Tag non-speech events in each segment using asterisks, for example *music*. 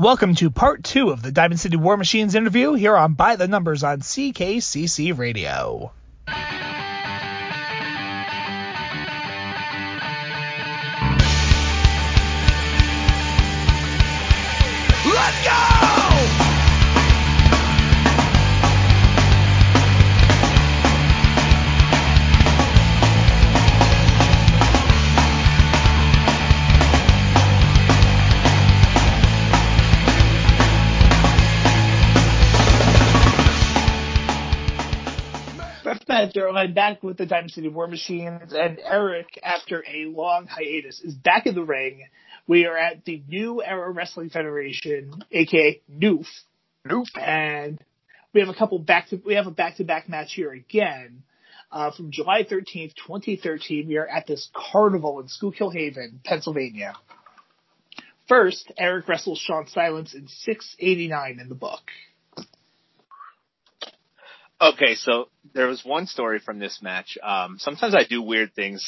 Welcome to part two of the Diamond City War Machines interview here on By the Numbers on CKCC Radio. Manager, I'm back with the Diamond City War Machines, and Eric, after a long hiatus, is back in the ring. We are at the New Era Wrestling Federation, aka NOOF, Nope. and we have a couple back to we have a back to back match here again. Uh, from July 13th, 2013, we are at this carnival in Schuylkill Haven, Pennsylvania. First, Eric wrestles Sean Silence in 689 in the book. Okay, so there was one story from this match. Um, sometimes I do weird things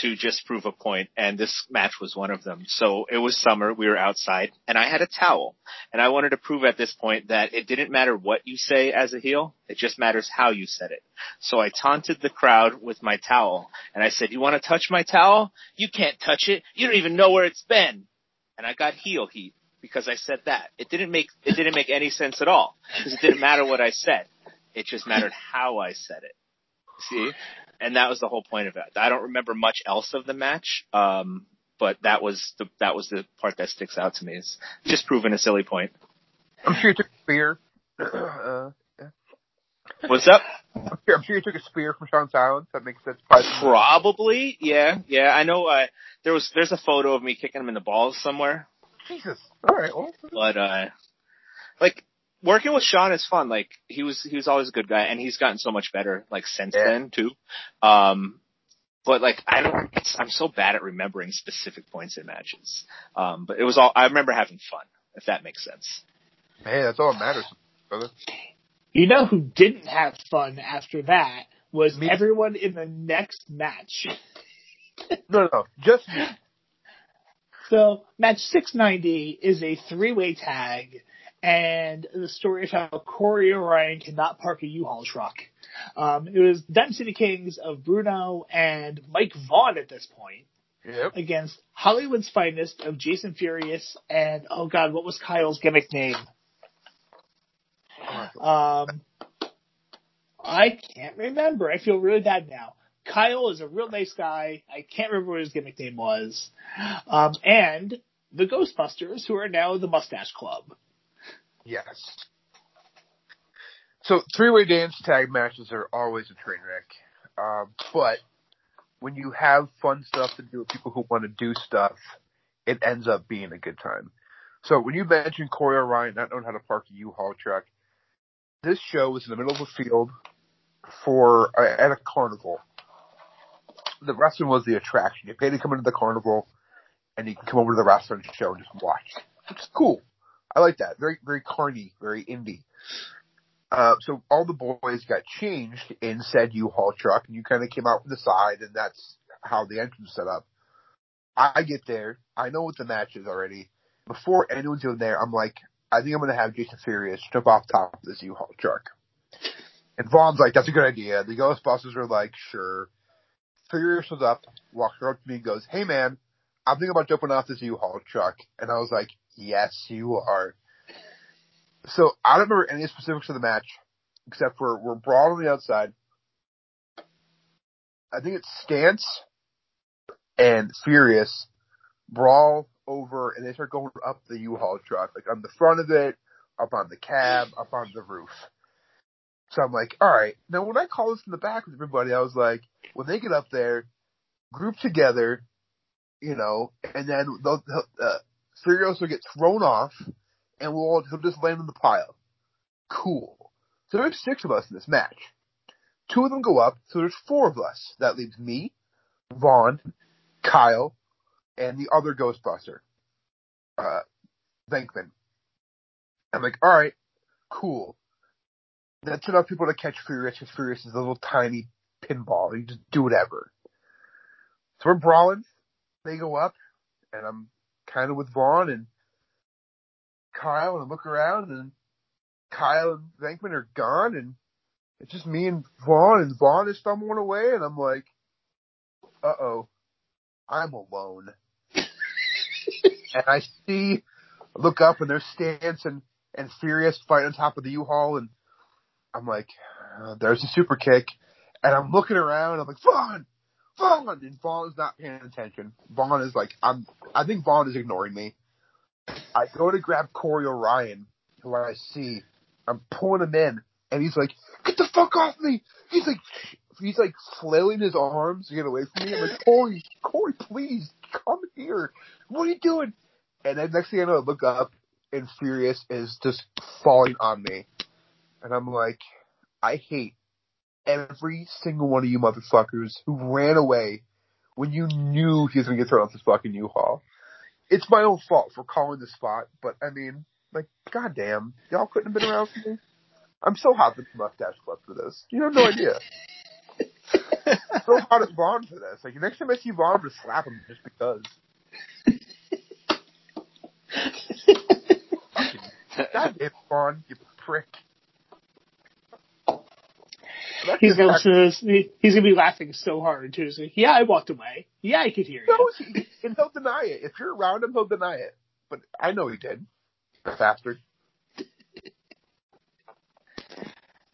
to just prove a point, and this match was one of them. So it was summer, we were outside, and I had a towel, and I wanted to prove at this point that it didn't matter what you say as a heel, it just matters how you said it. So I taunted the crowd with my towel, and I said, "You want to touch my towel? You can't touch it. You don't even know where it's been." And I got heel heat because I said that. It didn't make it didn't make any sense at all because it didn't matter what I said. It just mattered how I said it. See? And that was the whole point of it. I don't remember much else of the match, um, but that was the that was the part that sticks out to me. Is just proving a silly point. I'm sure you took a spear. Uh, What's up? I'm, sure, I'm sure you took a spear from Sean Silence. That makes sense. Probably. Probably, yeah, yeah. I know. Uh, there was there's a photo of me kicking him in the balls somewhere, Jesus. All right. Well, but uh, like working with Sean is fun. Like he was he was always a good guy, and he's gotten so much better like since Yeah. then too. Um, but like I don't, it's, I'm so bad at remembering specific points in matches. Um, but it was all I remember having fun, if that makes sense. hey, that's all that matters, brother. You know who didn't have fun after that was Me. everyone in the next match. *laughs* No, no, no. Just me. So match 690 is a three-way tag, and the story of how Corey Orion cannot park a U-Haul truck. Um, it was Diamond City Kings of Bruno and Mike Vaughn at this point Yep. against Hollywood's finest of Jason Furious and oh god, what was Kyle's gimmick name? Um, I can't remember. I feel really bad now. Kyle is a real nice guy. I can't remember what his gimmick name was. Um, and the Ghostbusters, who are now the Mustache Club. Yes. So three-way dance tag matches are always a train wreck. Um, but when you have fun stuff to do with people who want to do stuff, it ends up being a good time. So when you mentioned Corey Orion not knowing how to park a U-Haul truck, this show was in the middle of a field for uh, at a carnival. The wrestling was the attraction. You pay to come into the carnival, and you can come over to the wrestling show and just watch, is cool. I like that. Very, very carny, very indie. Uh, so all the boys got changed in said U-Haul truck, and you kind of came out from the side, and that's how the entrance set up. I get there. I know what the match is already. Before anyone's even there, I'm like, I think I'm going to have Jason Furious jump off top of this U-Haul truck. And Vaughn's like, that's a good idea. The Ghostbusters are like, sure. Furious was up, walks up to me and goes, hey man, I'm thinking about jumping off this U-Haul truck. And I was like, yes, you are. So I don't remember any specifics of the match, except for we're brawling on the outside. I think it's Stance and Furious brawl over and they start going up the U-Haul truck, like on the front of it, up on the cab, up on the roof. So I'm like, alright. Now when I call this in the back with everybody, I was like, when they get up there, group together, you know, and then they'll, they'll, uh, Furious will get thrown off and we'll all, he'll just land in the pile. Cool. So there's six of us in this match. Two of them go up, so there's four of us. That leaves me, Vaughn, Kyle, and the other Ghostbuster, uh, Venkman. I'm like, alright, cool. That's enough people to catch Furious, because Furious is a little tiny pinball. You just do whatever. So we're brawling. They go up, and I'm kind of with Vaughn, and Kyle and I look around and Kyle and Venkman are gone and it's just me and Vaughn and Vaughn is stumbling away and I'm like, uh oh, I'm alone. *laughs* and I see, look up and there's Stance and, and Furious fighting on top of the U-Haul and I'm like, uh, there's a super kick and I'm looking around and I'm like, Vaughn! Vaughn! And Vaughn's not paying attention. Vaughn is like, I'm, I think Vaughn is ignoring me. I go to grab Corey Orion, who I see. I'm pulling him in, and he's like, "Get the fuck off me!" He's like, he's like flailing his arms to get away from me. I'm like, Corey, Corey, please come here. What are you doing? And then next thing I know, I look up, and Furious is just falling on me, and I'm like, I hate every single one of you motherfuckers who ran away when you knew he was gonna get thrown off this fucking U-Haul it's my own fault for calling the spot, but I mean, like, goddamn, y'all couldn't have been around for me. I'm so hot with the mustache club for this. You have no idea. so hot at Vaughn for this. Like, next time I see Vaughn, I'm gonna slap him just because. *laughs* Goddamn Vaughn, you prick. That's He's gonna listen to He's gonna be laughing so hard too. So, yeah, I walked away. Yeah, I could hear No, he, and he'll deny it. If you're around him, he'll deny it. But I know he did. The Bastard.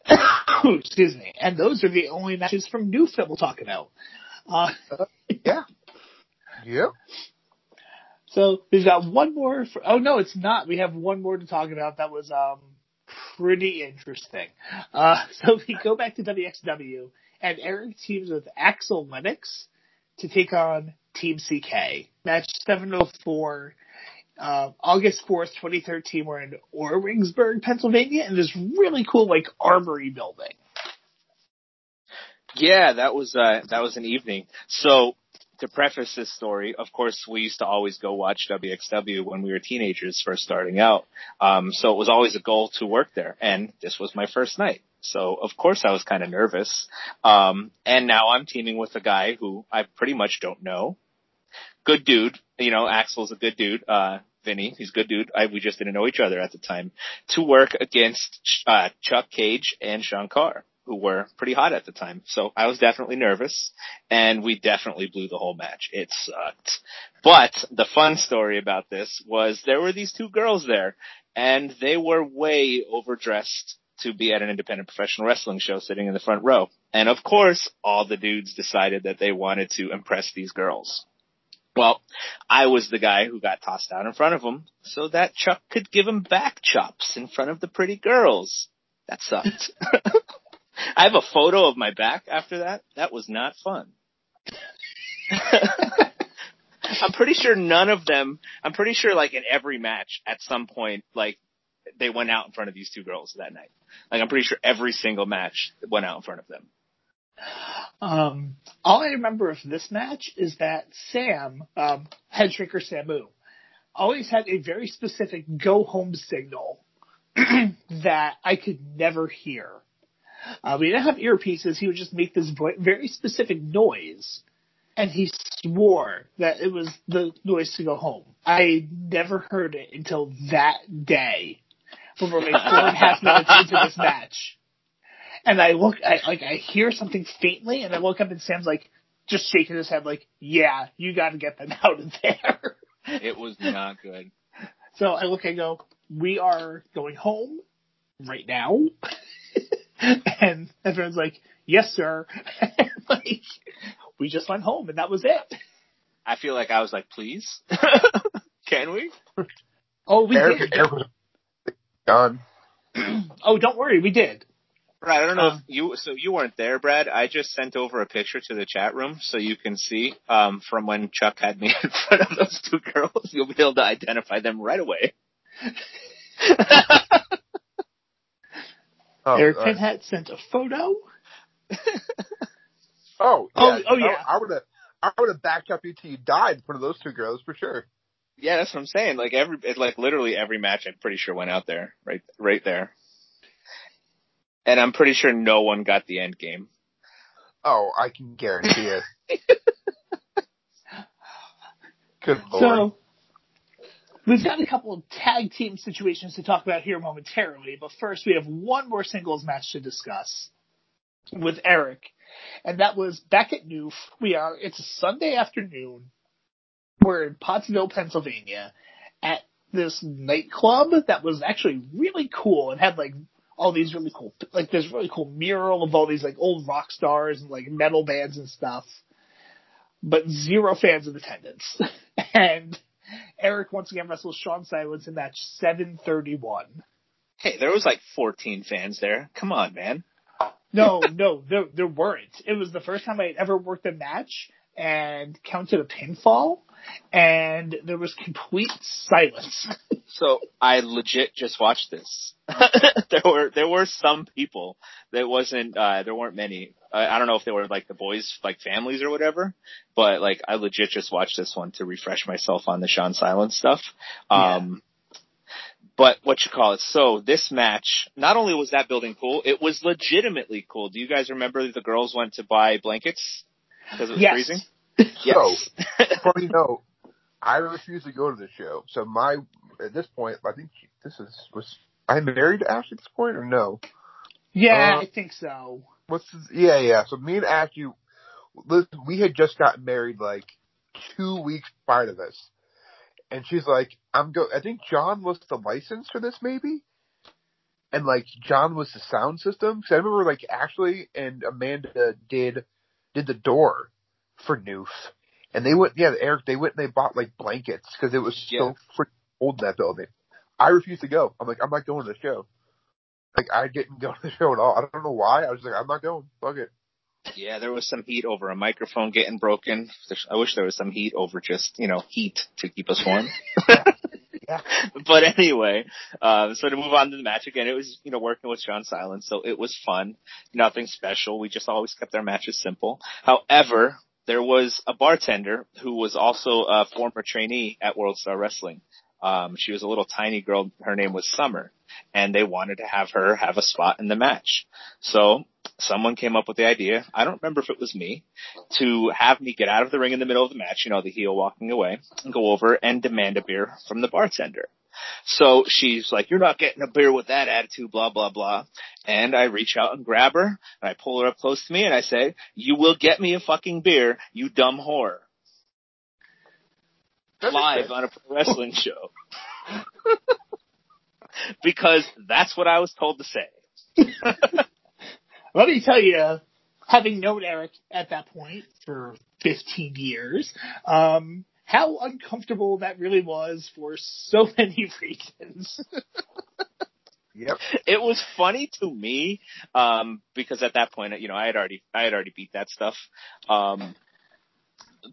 *coughs* Excuse me. And those are the only matches from New Film we'll talk about. Uh, Yeah. Yep. so we've got one more. For, oh no, it's not. We have one more to talk about. That was um pretty interesting. Uh, *laughs* so we go back to WXW, and Eric teams with Axel Lennox to take on Team CK. Match 704. Uh, August 4th, 2013, we're in Orwigsburg, Pennsylvania, in this really cool, like, armory building. Yeah, that was uh that was an evening. So to preface this story, of course, we used to always go watch WXW when we were teenagers first starting out. Um, so it was always a goal to work there, and this was my first night. So of course I was kind of nervous. Um, and now I'm teaming with a guy who I pretty much don't know. Good dude, you know, Axel's a good dude. Uh, Vinny, he's a good dude. I, we just didn't know each other at the time. To work against uh, Chuck Cage and Sean Carr were pretty hot at the time. So I was definitely nervous and we definitely blew the whole match. It sucked. But the fun story about this was there were these two girls there and they were way overdressed to be at an independent professional wrestling show sitting in the front row. And of course, all the dudes decided that they wanted to impress these girls. Well, I was the guy who got tossed out in front of them so that Chuck could give him back chops in front of the pretty girls. That sucked. *laughs* I have a photo of my back after that. That was not fun. *laughs* I'm pretty sure none of them, I'm pretty sure like in every match at some point, like they went out in front of these two girls that night. Like I'm pretty sure every single match went out in front of them. Um, all I remember of this match is that Sam, um, Samu, always had a very specific go home signal *clears throat* that I could never hear. Uh, we didn't have earpieces. He would just make this vo- very specific noise, and he swore that it was the noise to go home. I never heard it until that day, when we're like four and a half minutes into this match. And I look, I like, I hear something faintly, and I look up, and Sam's like, just shaking his head, like, "Yeah, you got to get them out of there." *laughs* It was not good. So I look and go, we are going home right now. *laughs* and everyone's like, yes, sir. *laughs* like, we just went home and that was it. I feel like I was like, please? *laughs* Can we? Oh, we Eric, did. Eric was gone. *clears throat* Oh, don't worry, we did. Right, I don't know Um, if you, so you weren't there, Brad. I just sent over a picture to the chat room so you can see, um, from when Chuck had me in front of those two girls. You'll be able to identify them right away. Oh, Eric uh, Pinhead sent a photo. *laughs* oh, Oh, yeah. oh, yeah. I, would have, I would have backed up you till you died in front of those two girls for sure. Yeah, that's what I'm saying. Like every, it's like literally every match I'm pretty sure went out there, right, right there. And I'm pretty sure no one got the end game. Oh, I can guarantee it. *laughs* Good lord. We've got a couple of tag team situations to talk about here momentarily, but first we have one more singles match to discuss with Eric, and that was back at Noof. We are, it's a Sunday afternoon. We're in Pottsville, Pennsylvania at this nightclub that was actually really cool and had like all these really cool, like this really cool mural of all these like old rock stars and like metal bands and stuff, but zero fans in attendance. *laughs* and Eric once again wrestles Sean Silence in match 731. Hey, there was like 14 fans there. Come on, man. No, *laughs* no, there, there weren't. It was the first time I had ever worked a match and counted a pinfall, and there was complete silence. So I legit just watched this. *laughs* there were there were some people. There wasn't uh there weren't many. I, I don't know if they were like the boys like families or whatever, but like I legit just watched this one to refresh myself on the Sean Silence stuff. Um but what you call it? So this match, not only was that building cool, it was legitimately cool. Do you guys remember the girls went to buy blankets because it was Yes. freezing? *laughs* So, *laughs* funny note, I refuse to go to the show. So my at this point, I think this is was I married Ashley at this point or no? yeah, Uh, I think so. What's this? yeah yeah. So me and Ashley, we had just gotten married like two weeks prior to this, and she's like, I'm go. I think John was the license for this maybe. And like John was the sound system. Cause I remember like Ashley and Amanda did did the door for Noof, and they went yeah Eric they went and they bought like blankets because it was Yeah. so freaking cold in that building. I refused to go. I'm like I'm not going to the show. Like I didn't go to the show at all. I don't know why. I was like I'm not going. Fuck it. Yeah, there was some heat over a microphone getting broken. There's- I wish there was some heat over just, you know, heat to keep us warm. Yeah. *laughs* *laughs* But anyway, uh, so to move on to the match again, it was, you know, working with Sean Silence, so it was fun. Nothing special. We just always kept our matches simple. However, there was a bartender who was also a former trainee at World Star Wrestling. Um, she was a little tiny girl. Her name was Summer, and they wanted to have her have a spot in the match. So someone came up with the idea. I don't remember if it was me to have me get out of the ring in the middle of the match, you know, the heel walking away and go over and demand a beer from the bartender. So she's like, you're not getting a beer with that attitude, blah, blah, blah. And I reach out and grab her and I pull her up close to me and I say, you will get me a fucking beer, you dumb whore. That Live on a pro wrestling show. *laughs* because that's what I was told to say. *laughs* Let me tell you, having known Eric at that point for 15 years, um, how uncomfortable that really was for so *laughs* many reasons. Yep. it was funny to me um because at that point you know i had already i had already beat that stuff um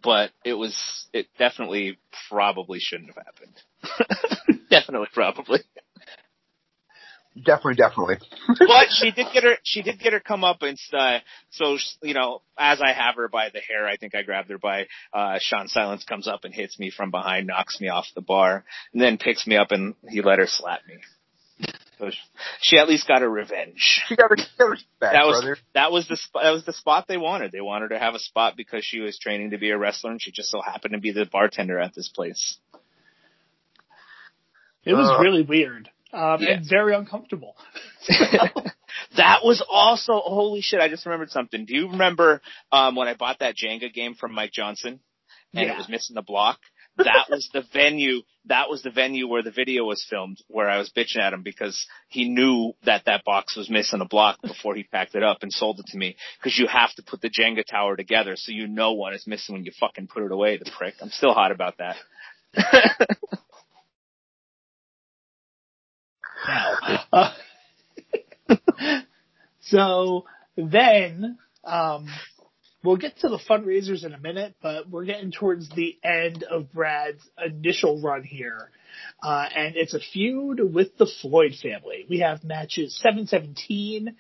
but it was it definitely probably shouldn't have happened *laughs* definitely probably Definitely, definitely. *laughs* but she did get her she did get her come up and uh, so you know as i have her by the hair i think i grabbed her by uh sean silence comes up and hits me from behind knocks me off the bar and then picks me up and he let her slap me so she at least got her revenge She got her, she got her back, that was brother. that was the sp- that was the spot they wanted. They wanted her to have a spot because she was training to be a wrestler, and she just so happened to be the bartender at this place. It was Uh. really weird. Um, Yeah. and very uncomfortable. *laughs* *laughs* that was also holy shit! I just remembered something. Do you remember um, when I bought that Jenga game from Mike Johnson, and Yeah. it was missing the block? That was the *laughs* venue. That was the venue where the video was filmed, where I was bitching at him because he knew that that box was missing a block before he packed it up and sold it to me. Because you have to put the Jenga tower together, so you know one is missing when you fucking put it away. The prick. I'm still hot about that. *laughs* so then, um, we'll get to the fundraisers in a minute, but we're getting towards the end of Brad's initial run here. Uh, and it's a feud with the Floyd family. We have matches 717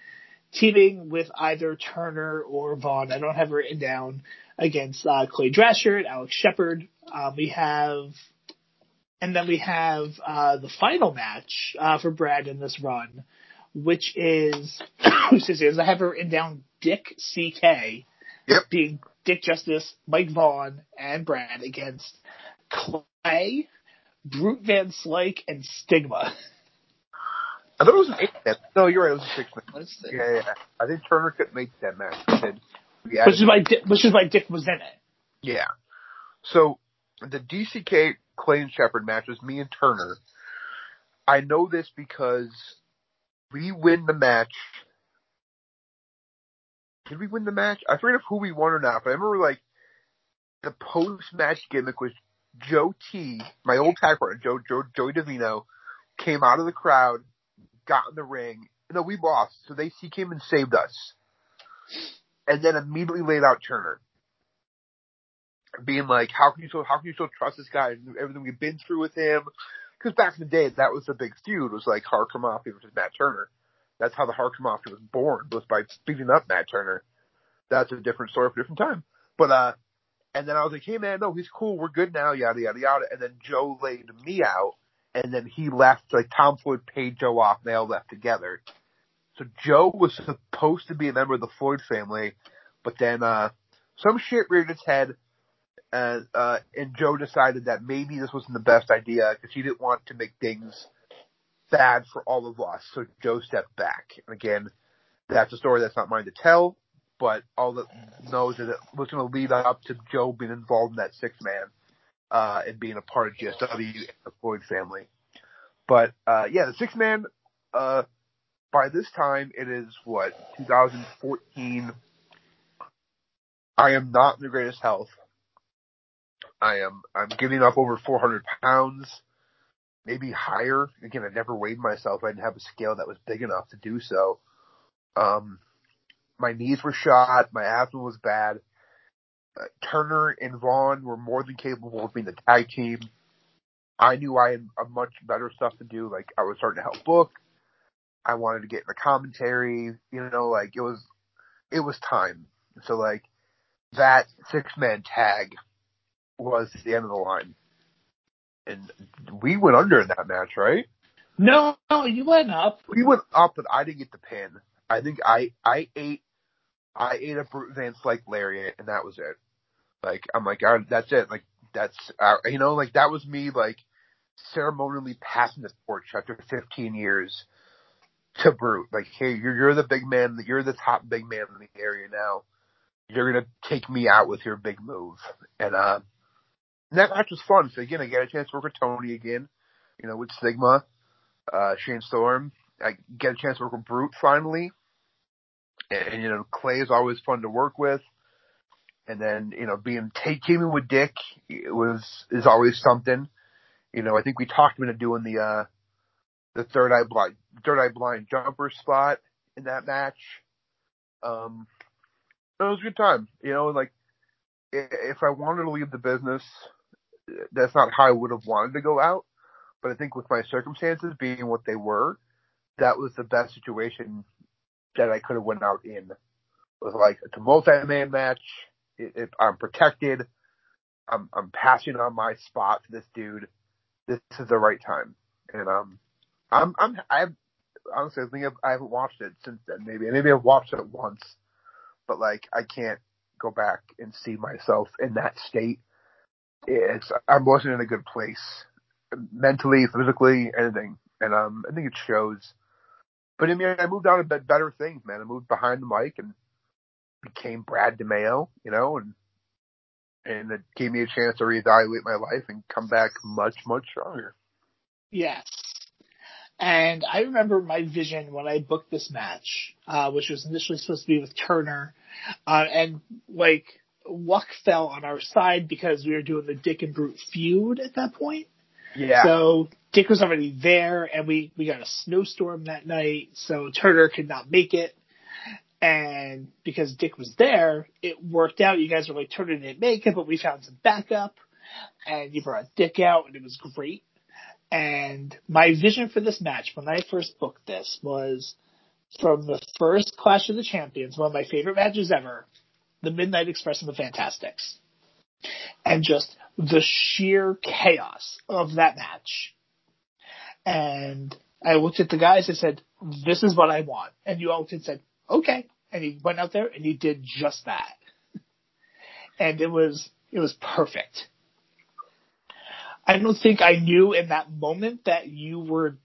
teaming with either Turner or Vaughn. I don't have it written down against uh, Clay Drasher and Alex Shepard. Uh, we have and then we have uh, the final match uh, for Brad in this run, which is, *coughs* excuse me, I have it written down Dick CK, Yep. being Dick Justice, Mike Vaughn, and Brad against Clay, Brute Van Slyke, and Stigma. I thought it was an eight man. No, you're right. It was a six man. Let's. Yeah, yeah. I think Turner couldn't make that match. Said Which is why Di- which is why Dick was in it. Yeah. So the DCK Clay and Shepard match was me and Turner. I know this because we win the match. Did we win the match? I forget who we won or not, but I remember like the post match gimmick was Joe T, my old tag partner, Joe, Joe Joey Davino, came out of the crowd, got in the ring. No, we lost, so they he came and saved us, and then immediately laid out Turner being like, how can you still, how can you still trust this guy and everything we've been through with him? Because back in the day, that was the big feud was like Hardcore Mafia versus Matt Turner. That's how the Hardcore Mafia was born was by beating up Matt Turner. That's a different story for a different time. But uh, and then I was like, hey man, no, he's cool, we're good now, yada yada yada. And then Joe laid me out, and then he left. Like Tom Floyd paid Joe off, and they all left together. So Joe was supposed to be a member of the Floyd family, but then uh, some shit reared its head and uh, and Joe decided that maybe this wasn't the best idea because he didn't want to make things bad for all of us. So Joe stepped back. And again, that's a story that's not mine to tell, but all that knows that it was going to lead up to Joe being involved in that six man uh, and being a part of GSW and the Floyd family. But uh, yeah, the six man. Uh, by this time, it is what 2014. I am not in the greatest health. I am I'm giving up over 400 pounds, maybe higher. Again, I never weighed myself. I didn't have a scale that was big enough to do so. Um, my knees were shot. My asthma was bad. Uh, Turner and Vaughn were more than capable of being the tag team. I knew I had a much better stuff to do. Like I was starting to help book. I wanted to get in the commentary. You know, like it was, it was time. So like that six man tag was the end of the line. And we went under in that match, right? No, no, you went up. We went up, but I didn't get the pin. I think I I ate I ate a Brute Van Slyke lariat, and that was it. Like I'm like, all right, that's it. Like that's uh, you know, like that was me like ceremonially passing the torch after 15 years to Brute. Like, hey, you're you're the big man. You're the top big man in the area now. You're gonna take me out with your big move, and uh. And that match was fun. So again, I get a chance to work with Tony again, you know, with Stigma, uh, Shane Storm. I get a chance to work with Brute finally. And, and, you know, Clay is always fun to work with. And then, you know, being take teaming with Dick was is always something. You know, I think we talked him into doing the uh the third eye blind third eye blind jumper spot in that match. Um it was a good time. You know, like if I wanted to leave the business, that's not how I would have wanted to go out. But I think with my circumstances being what they were, that was the best situation that I could have went out in. It was like it's a multi-man match. It, it, I'm protected. I'm I'm passing on my spot to this dude. This is the right time, and um, I'm I'm I honestly I think I've, I haven't watched it since then. Maybe maybe I've watched it once, but like I can't go back and see myself in that state. It's I wasn't in a good place, mentally, physically, anything, and um, I think it shows. But I mean, I moved on to better things, man. I moved behind the mic and became Brad DeMeo, you know, and and it gave me a chance to reevaluate my life and come back much, much stronger. Yes. And I remember my vision when I booked this match, uh, which was initially supposed to be with Turner, uh, and like luck fell on our side because we were doing the Dick and Brute feud at that point. Yeah. So Dick was already there, and we we got a snowstorm that night, so Turner could not make it. And because Dick was there, it worked out. You guys were like, Turner didn't make it, but we found some backup, and you brought Dick out, and it was great. And my vision for this match when I first booked this was from the first Clash of the Champions, one of my favorite matches ever, the Midnight Express and the Fantastics. And just the sheer chaos of that match. And I looked at the guys and said, this is what I want. And you all said, okay. And he went out there and he did just that. *laughs* And it was, it was perfect. I don't think I knew in that moment that you were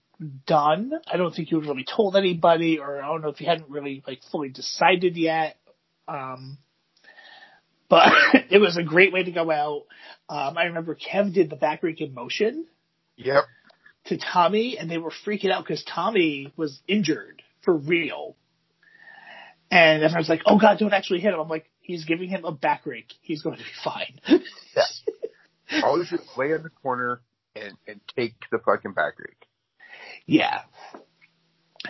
done. I don't think you had really told anybody, or I don't know if you hadn't really like fully decided yet. Um, but *laughs* it was a great way to go out. Um, I remember Kev did the backbreaking motion Yep. to Tommy, and they were freaking out because Tommy was injured for real. And everyone's like, "Oh God, don't actually hit him." I'm like, "He's giving him a back rake. He's going to be fine." *laughs* Always just lay in the corner and, and take the fucking back rake. Yeah.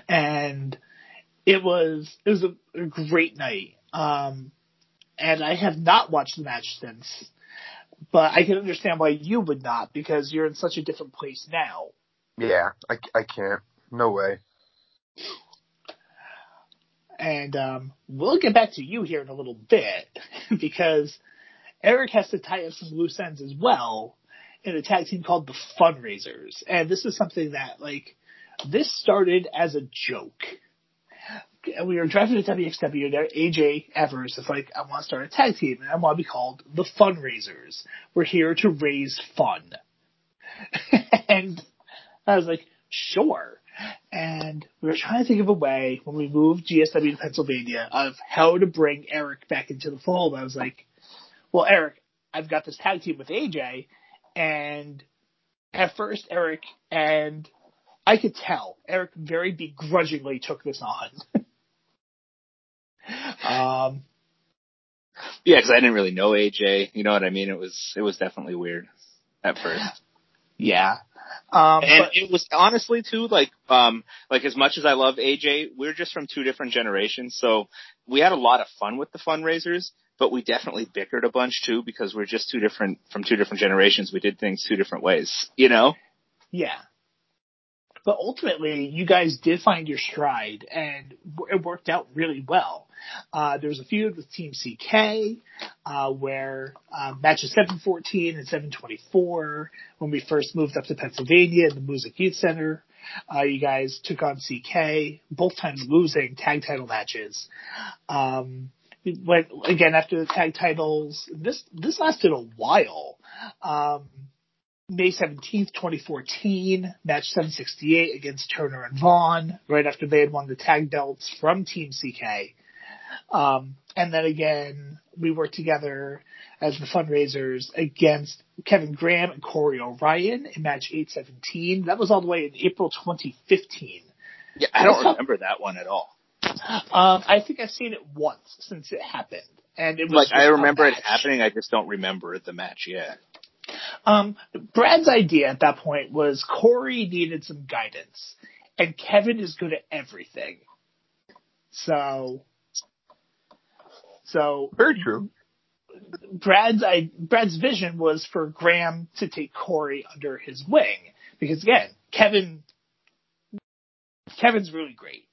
And it was it was a, a great night. Um and I have not watched the match since. But I can understand why you would not because you're in such a different place now. Yeah, I, I can't. No way. And um we'll get back to you here in a little bit *laughs* because Eric has to tie up some loose ends as well in a tag team called the Fundraisers. And this is something that like this started as a joke. We were driving to WXW and there AJ Evers is like, I want to start a tag team and I want to be called the Fundraisers. We're here to raise fun. *laughs* and I was like, sure. And we were trying to think of a way when we moved GSW to Pennsylvania of how to bring Eric back into the fold. I was like, well, Eric, I've got this tag team with AJ and at first Eric and I could tell Eric very begrudgingly took this on. *laughs* um, Yeah, because I didn't really know AJ. You know what I mean? It was it was definitely weird at first. yeah. Um, and but- it was honestly too like um like as much as I love AJ, we're just from two different generations, so we had a lot of fun with the fundraisers, but we definitely bickered a bunch too because we're just two different from two different generations. We did things two different ways, you know. Yeah. But ultimately, you guys did find your stride, and it worked out really well. Uh, there was a feud with Team CK, uh, where uh, matches 714 and 724, when we first moved up to Pennsylvania in the Music Youth Center, uh, you guys took on CK, both times losing tag title matches. Um, went again after the tag titles. This this lasted a while. Um, May 17th, 2014, match 768 against Turner and Vaughn, right after they had won the tag belts from Team CK. Um, and then again, we worked together as the fundraisers against Kevin Graham and Corey O'Ryan in match 817. That was all the way in April 2015. Yeah, I don't remember that one at all. Um, I think I've seen it once since it happened. And it was Like I remember it happening, I just don't remember the match yet. Um, Brad's idea at that point was Corey needed some guidance, and Kevin is good at everything. So, so Very true. Brad's I, Brad's vision was for Graham to take Corey under his wing because again, Kevin, Kevin's really great,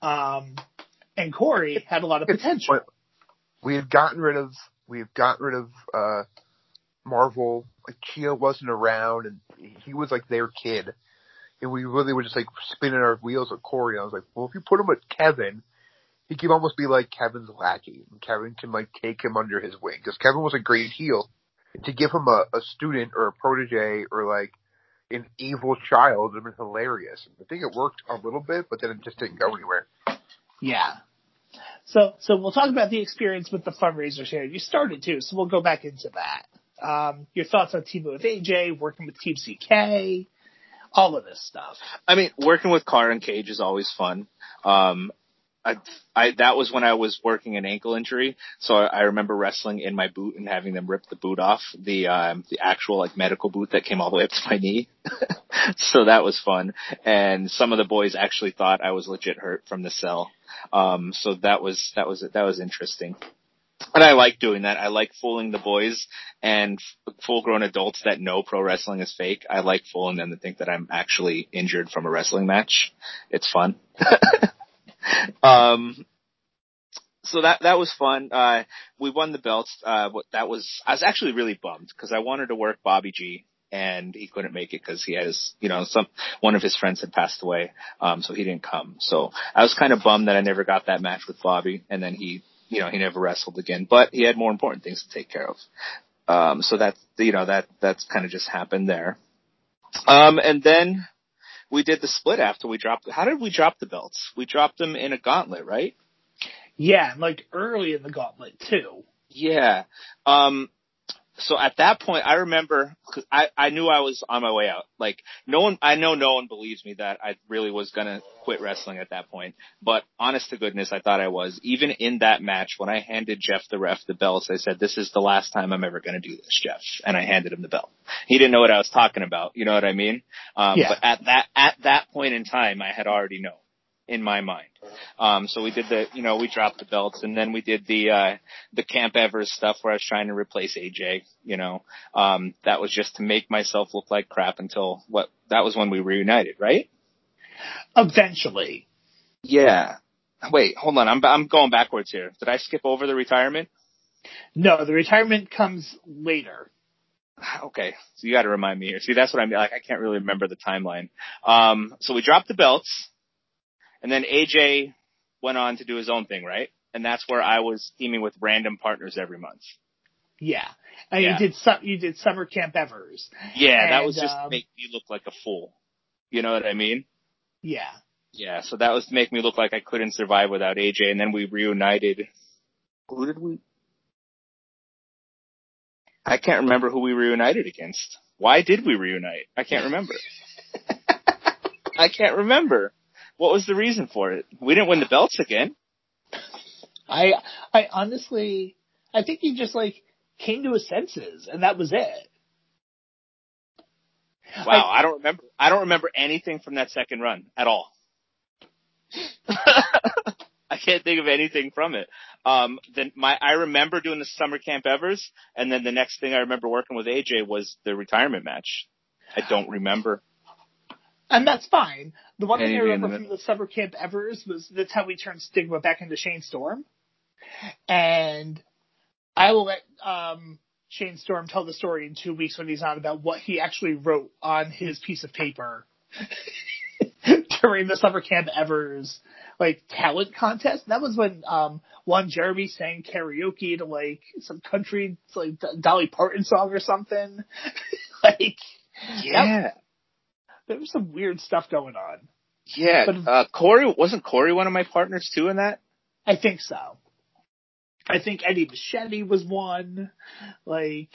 um, and Corey had a lot of potential. We have gotten rid of we had gotten rid of uh Marvel. Like Chia wasn't around, and he was like their kid, and we really were just like spinning our wheels with Corey. I was like, well, if you put him with Kevin, he can almost be like Kevin's lackey, and Kevin can like take him under his wing because Kevin was a great heel. To give him a, a student or a protege or like an evil child would have been hilarious. I think it worked a little bit, but then it just didn't go anywhere. Yeah. So, so we'll talk about the experience with the fundraisers here. You started too, so we'll go back into that. Um, your thoughts on teaming with AJ, working with Team CK, all of this stuff. I mean, working with Car and Cage is always fun. Um, I, I, that was when I was working an ankle injury, so I, I remember wrestling in my boot and having them rip the boot off, the, um, the actual like medical boot that came all the way up to my knee. *laughs* so that was fun. And some of the boys actually thought I was legit hurt from the cell. Um, so that was, that was, that was interesting. And I like doing that. I like fooling the boys and full grown adults that know pro wrestling is fake. I like fooling them to think that I'm actually injured from a wrestling match. It's fun. *laughs* um, so that that was fun. Uh, we won the belts. Uh, that was, I was actually really bummed because I wanted to work Bobby G, and he couldn't make it because he has, you know, some one of his friends had passed away, um, so he didn't come. So I was kind of bummed that I never got that match with Bobby, and then he, you know, he never wrestled again. But he had more important things to take care of. Um, so that's you know that that's kind of just happened there. Um, and then we did the split after we dropped. How did we drop the belts? We dropped them in a gauntlet, right? Yeah, and like early in the gauntlet too. Yeah. Um, so at that point, I remember cause I I knew I was on my way out. Like no one, I know no one believes me that I really was gonna quit wrestling at that point. But honest to goodness, I thought I was. Even in that match, when I handed Jeff the ref the belts, I said, "This is the last time I'm ever gonna do this, Jeff." And I handed him the belt. He didn't know what I was talking about. You know what I mean? Um, Yeah. But at that at that point in time, I had already known in my mind. Um, so we did the, you know, we dropped the belts and then we did the, uh, the Camp Evers stuff where I was trying to replace AJ, you know, um, that was just to make myself look like crap until what, that was when we reunited, right? Eventually. Yeah. Wait, hold on. I'm, I'm going backwards here. Did I skip over the retirement? No, the retirement comes later. *sighs* Okay. So you gotta remind me here. See, that's what I'm, like, I can't really remember the timeline. Um, so we dropped the belts and then AJ went on to do his own thing, right? And that's where I was teaming with random partners every month. Yeah. And Yeah. you did some, you did Summer Camp Evers. Yeah, that was just to um, make me look like a fool. You know what I mean? Yeah. Yeah, so that was to make me look like I couldn't survive without AJ, and then we reunited. Who did we? I can't remember who we reunited against. Why did we reunite? I can't remember. *laughs* I can't remember. What was the reason for it? We didn't win the belts again. I, I honestly, I think he just like came to his senses and that was it. Wow, I don't remember. I don't remember anything from that second run at all. *laughs* I can't think of anything from it. Um, then my I remember doing the summer camp Evers, and then the next thing I remember working with AJ was the retirement match. I don't remember. And that's fine. The one thing I remember from the Summer Camp Evers was that's how we turned Stigma back into Shane Storm. And I will let um, Shane Storm tell the story in two weeks when he's on about what he actually wrote on his piece of paper *laughs* during the Summer Camp Evers like talent contest. That was when um one Jeremy sang karaoke to like some country like Dolly Parton song or something. *laughs* like Yeah, there was some weird stuff going on. yeah. But- Uh, Corey wasn't Corey one of my partners too in that. I think so. I think Eddie Machete was one. Like,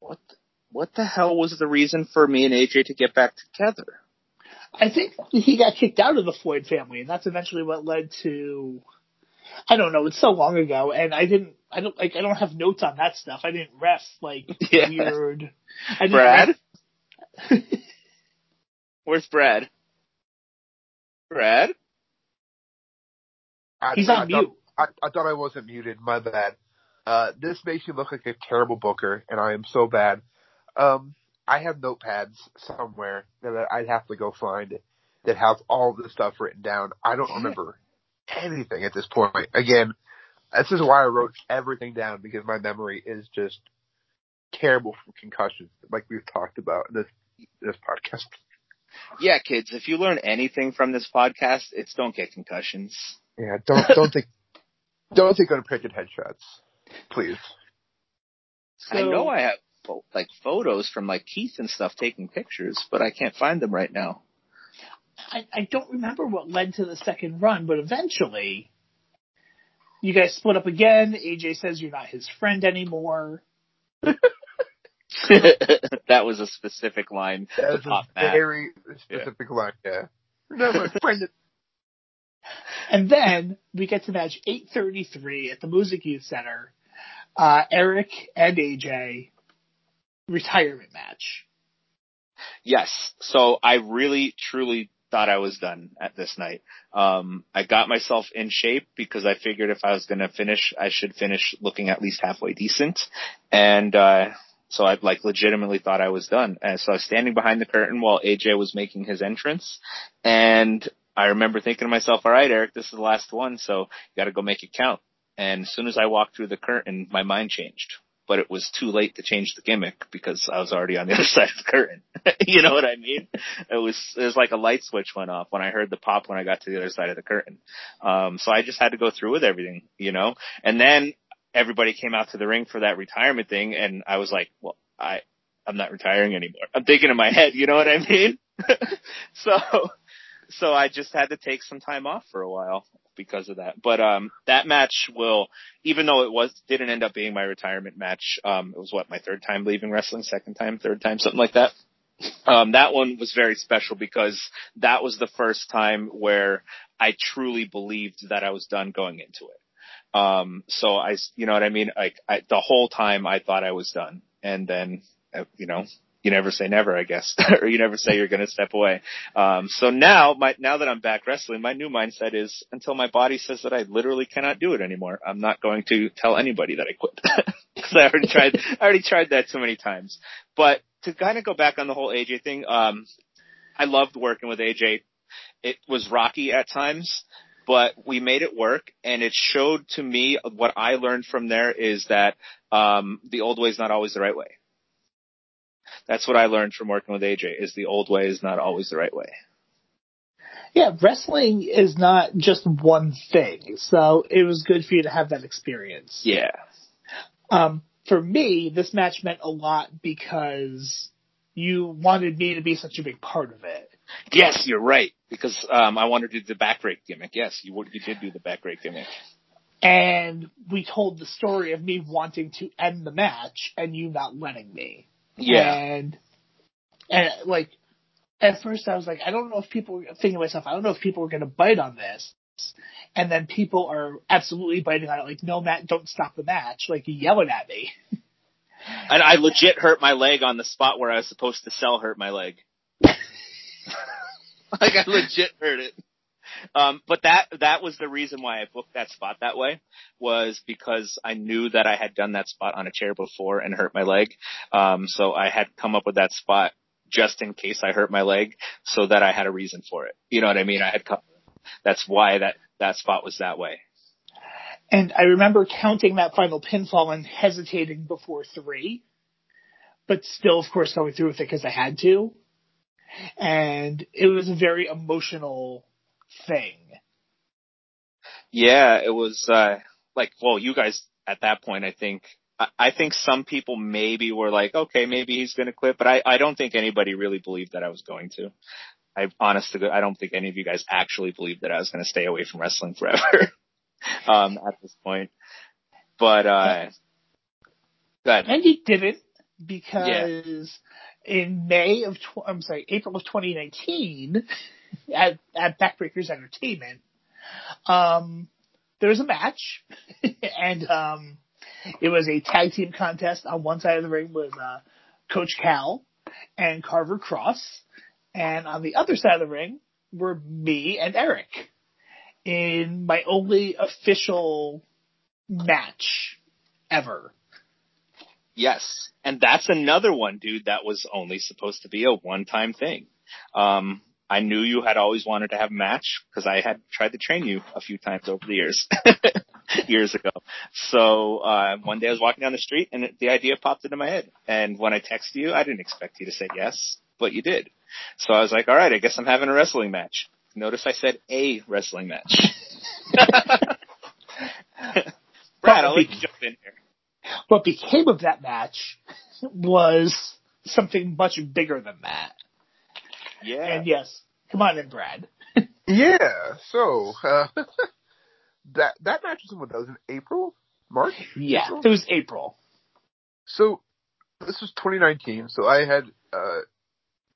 What the, what the hell was the reason for me and AJ to get back together? I think he got kicked out of the Floyd family, and that's eventually what led to. I don't know. It's so long ago, and I didn't. I don't like. I don't have notes on that stuff. I didn't ref like *laughs* Yeah. weird. I didn't Brad, ref- *laughs* where's Brad? Brad. I, He's I on thought- mute. I, I thought I wasn't muted. My bad. Uh, this makes you look like a terrible booker, and I am so bad. Um, I have notepads somewhere that I'd have to go find that have all this stuff written down. I don't remember anything at this point. Again, this is why I wrote everything down because my memory is just terrible from concussions, like we've talked about in this this podcast. Yeah, kids, if you learn anything from this podcast, it's don't get concussions. Yeah, don't don't think *laughs* don't think unprinted headshots, please. I know I have like photos from like Keith and stuff taking pictures, but I can't find them right now. I, I don't remember what led to the second run, but eventually, you guys split up again. AJ says you're not his friend anymore. *laughs* *laughs* that was a specific line to That's a pop Matt. very specific line. Yeah. No, my friend. And then we get to match 833 at the Music Youth Center. Uh, Eric and AJ retirement match. Yes. So I really, truly thought I was done at this night. Um, I got myself in shape because I figured if I was going to finish, I should finish looking at least halfway decent. And, uh, so I like legitimately thought I was done. And so I was standing behind the curtain while AJ was making his entrance. And I remember thinking to myself, all right, Eric, this is the last one. So you got to go make it count. And as soon as I walked through the curtain, my mind changed but it was too late to change the gimmick because I was already on the *laughs* other side of the curtain. *laughs* you know what I mean? It was it was like a light switch went off when I heard the pop when I got to the other side of the curtain. Um so I just had to go through with everything, you know? And then everybody came out to the ring for that retirement thing, and I was like, well, I I'm not retiring anymore. I'm thinking in my head, you know what I mean? *laughs* so so I just had to take some time off for a while because of that. But um that match will even though it was didn't end up being my retirement match, um it was what, my third time leaving wrestling, second time, third time, something like that. Um that one was very special because that was the first time where I truly believed that I was done going into it. Um, so I, you know what I mean? Like I, the whole time I thought I was done and then, uh, you know, you never say never, I guess, *laughs* or you never say you're going to step away. Um, so now my, now that I'm back wrestling, my new mindset is until my body says that I literally cannot do it anymore, I'm not going to tell anybody that I quit. *laughs* Cause I already tried, I already tried that too many times. But to kind of go back on the whole AJ thing, um, I loved working with AJ. It was rocky at times, but we made it work and it showed to me what I learned from there is that um the old way is not always the right way. That's what I learned from working with AJ is the old way is not always the right way. Yeah, wrestling is not just one thing. So it was good for you to have that experience. Yeah. Um, for me, this match meant a lot because you wanted me to be such a big part of it. Yes, you're right. Because um I wanted to do the back rake gimmick. Yes, you would you did do the back rake gimmick. And we told the story of me wanting to end the match and you not letting me. Yeah. And, and like, at first I was like, I don't know if people, thinking to myself, I don't know if people are going to bite on this. And then people are absolutely biting on it, like, no, Matt, don't stop the match, like yelling at me. And I legit hurt my leg on the spot where I was supposed to sell hurt my leg. *laughs* *laughs* like I legit hurt it. Um, but that that was the reason why I booked that spot that way was because I knew that I had done that spot on a chair before and hurt my leg. Um, so I had come up with that spot just in case I hurt my leg, so that I had a reason for it. You know what I mean? I had come. That's why that that spot was that way. And I remember counting that final pinfall and hesitating before three, but still, of course, going through with it because I had to. And it was a very emotional thing. Yeah, it was uh like well, you guys at that point, I think I, I think some people maybe were like, okay, maybe he's going to quit, but I I don't think anybody really believed that I was going to. I honestly, I don't think any of you guys actually believed that I was going to stay away from wrestling forever. *laughs* um, at this point, but uh. And he didn't because in May of, tw- I'm sorry, April of 2019, at, at Backbreakers Entertainment, um, there was a match, *laughs* and um, it was a tag team contest. On one side of the ring was uh, Coach Cal and Carver Cross, and on the other side of the ring were me and Eric in my only official match ever. Yes. And that's another one, dude, that was only supposed to be a one-time thing. Um, I knew you had always wanted to have a match because I had tried to train you a few times over the years, *laughs* years ago. So, uh, one day I was walking down the street and the idea popped into my head. And when I texted you, I didn't expect you to say yes, but you did. So I was like, all right, I guess I'm having a wrestling match. Notice I said a wrestling match. *laughs* Brad, I'll let you jump in here. What became of that match was something much bigger than that. Yeah. And yes, come on in, Brad. *laughs* Yeah. So uh, *laughs* that that match was in what that was in April, March. Yeah, April? it was April. So this was 2019. So I had uh,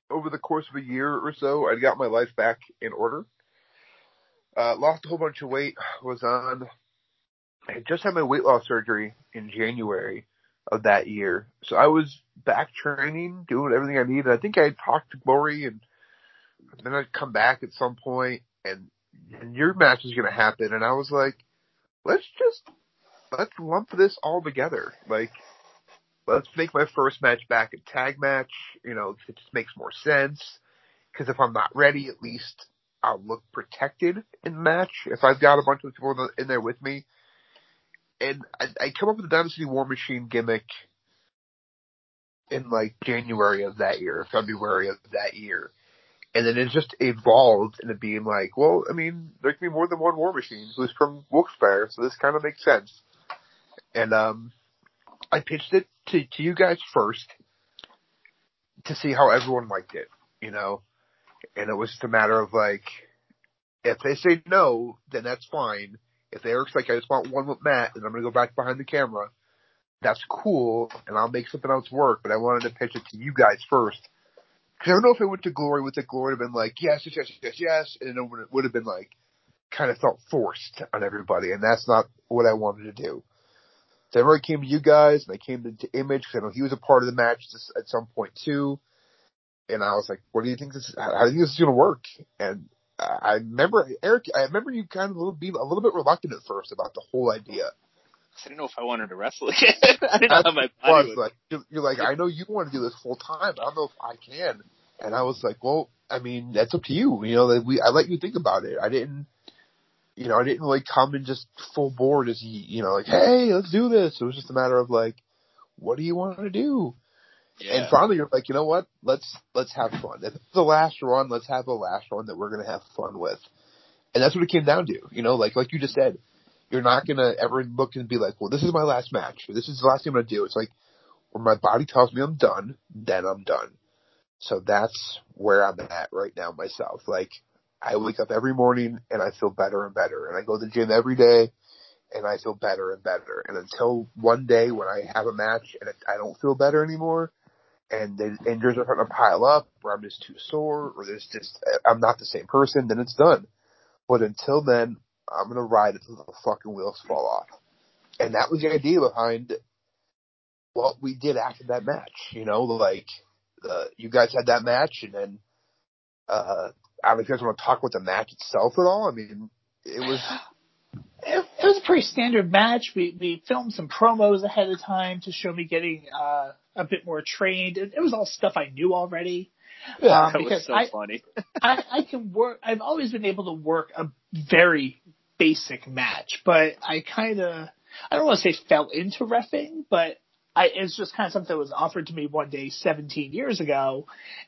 over the course of a year or so, I'd got my life back in order. Uh, lost a whole bunch of weight. Was on. I just had my weight loss surgery in January of that year, so I was back training, doing everything I needed. I think I talked to Glory, and then I'd come back at some point, and, and your match is going to happen. And I was like, let's just let's lump this all together. Like, let's make my first match back a tag match. You know, it just makes more sense. Because if I'm not ready, at least I'll look protected in the match. If I've got a bunch of people in there with me. And I, I come up with the Dynasty War Machine gimmick in like January of that year, February of that year. And then it just evolved into being like, well, I mean, there can be more than one War Machine who's from Wilkes-Barre, so this kind of makes sense. and um, I pitched it to to you guys first to see how everyone liked it, you know, and it was just a matter of like, if they say no, then that's fine. If Eric's like, I just want one with Matt, and I'm gonna go back behind the camera, that's cool, and I'll make something else work. But I wanted to pitch it to you guys first. Cause I don't know if it went to Glory, with the Glory would have been like, yes, yes, yes, yes, yes, and it would- would have been like, kind of felt forced on everybody, and that's not what I wanted to do. So I remember I came to you guys, and I came to, to Image, because I know he was a part of the match at some point too. And I was like, what do you think this, how do you think this is going to work? And I remember, Eric, I remember you kind of a little, be a little bit reluctant at first about the whole idea. I didn't know if I wanted to wrestle again. *laughs* I didn't know how my body was would. like, you're, like, I know you want to do this full time, but I don't know if I can. And I was like, well, I mean, that's up to you. You know, that we, I let you think about it. I didn't, you know, I didn't like come and just full board as he, you know, like, hey, let's do this. It was just a matter of like, what do you want to do? Yeah. And finally, you're like, you know what? Let's let's have fun. If it's the last run, let's have the last run that we're gonna have fun with. And that's what it came down to. You know, like like you just said, you're not gonna ever look and be like, well, this is my last match. Or this is the last thing I'm gonna do. It's like when my body tells me I'm done, then I'm done. So that's where I'm at right now myself. Like I wake up every morning and I feel better and better, and I go to the gym every day. And I feel better and better. And until one day when I have a match and I don't feel better anymore, and the injuries are starting to pile up, or I'm just too sore, or there's just I'm not the same person, then it's done. But until then, I'm gonna ride until the fucking wheels fall off. And that was the idea behind what we did after that match. You know, like uh, you guys had that match, and then uh, I don't know if you guys want to talk about the match itself at all. I mean, it was It, it was a pretty standard match. We we filmed some promos ahead of time to show me getting uh, a bit more trained. It, it was all stuff I knew already. yeah, Um, that was so I- funny. *laughs* I, I can work. I've always been able to work a very basic match, but I kind of I don't want to say fell into refing, but I it's just kind of something that was offered to me one day 17 years ago,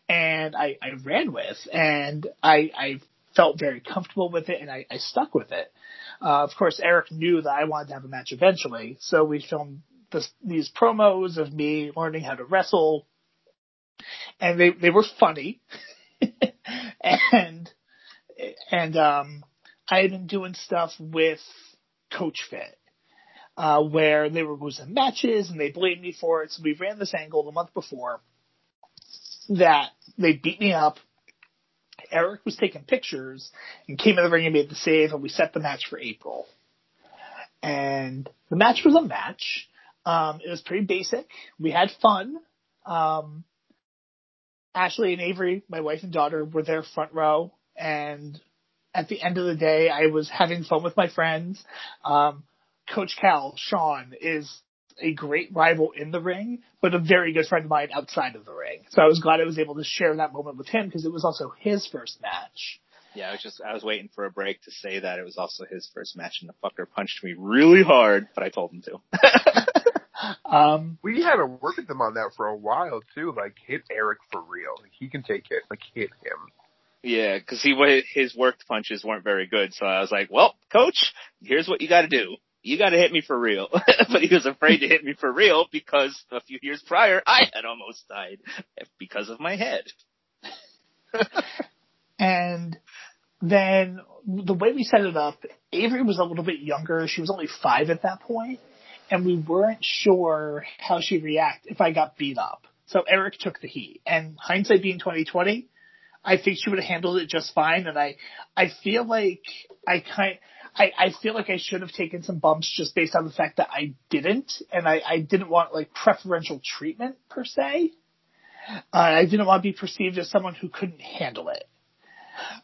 and I, I ran with, and I I felt very comfortable with it, and I, I stuck with it. Uh, of course, Eric knew that I wanted to have a match eventually, so we filmed this, these promos of me learning how to wrestle, and they they were funny, *laughs* and and um, I had been doing stuff with Coach Fit, uh, where they were losing matches and they blamed me for it. So we ran this angle the month before that they beat me up. Eric was taking pictures and came in the ring and made the save, and we set the match for April. And the match was a match. Um, it was pretty basic. We had fun. Um, Ashley and Avery, my wife and daughter, were there front row, and at the end of the day, I was having fun with my friends. Um, Coach Cal, Sean, is a great rival in the ring, but a very good friend of mine outside of the ring. So I was glad I was able to share that moment with him because it was also his first match. Yeah, I was just I was waiting for a break to say that it was also his first match, and the fucker punched me really hard, but I told him to. *laughs* Um, we had to work with them on that for a while too. Like hit Eric for real. Like he can take it. Like hit him. yeah, because he wa- his worked punches weren't very good, so I was like, "Well, coach, here's what you got to do. You got to hit me for real." *laughs* but he was afraid to hit me for real because a few years prior, I had almost died because of my head. *laughs* and then the way we set it up, Avery was a little bit younger. She was only five at that point, and we weren't sure how she'd react if I got beat up. So Eric took the heat. And hindsight being 2020, I think she would have handled it just fine. And I, I feel like I kind, I, I feel like I should have taken some bumps just based on the fact that I didn't, and I, I didn't want like preferential treatment per se. Uh, I didn't want to be perceived as someone who couldn't handle it.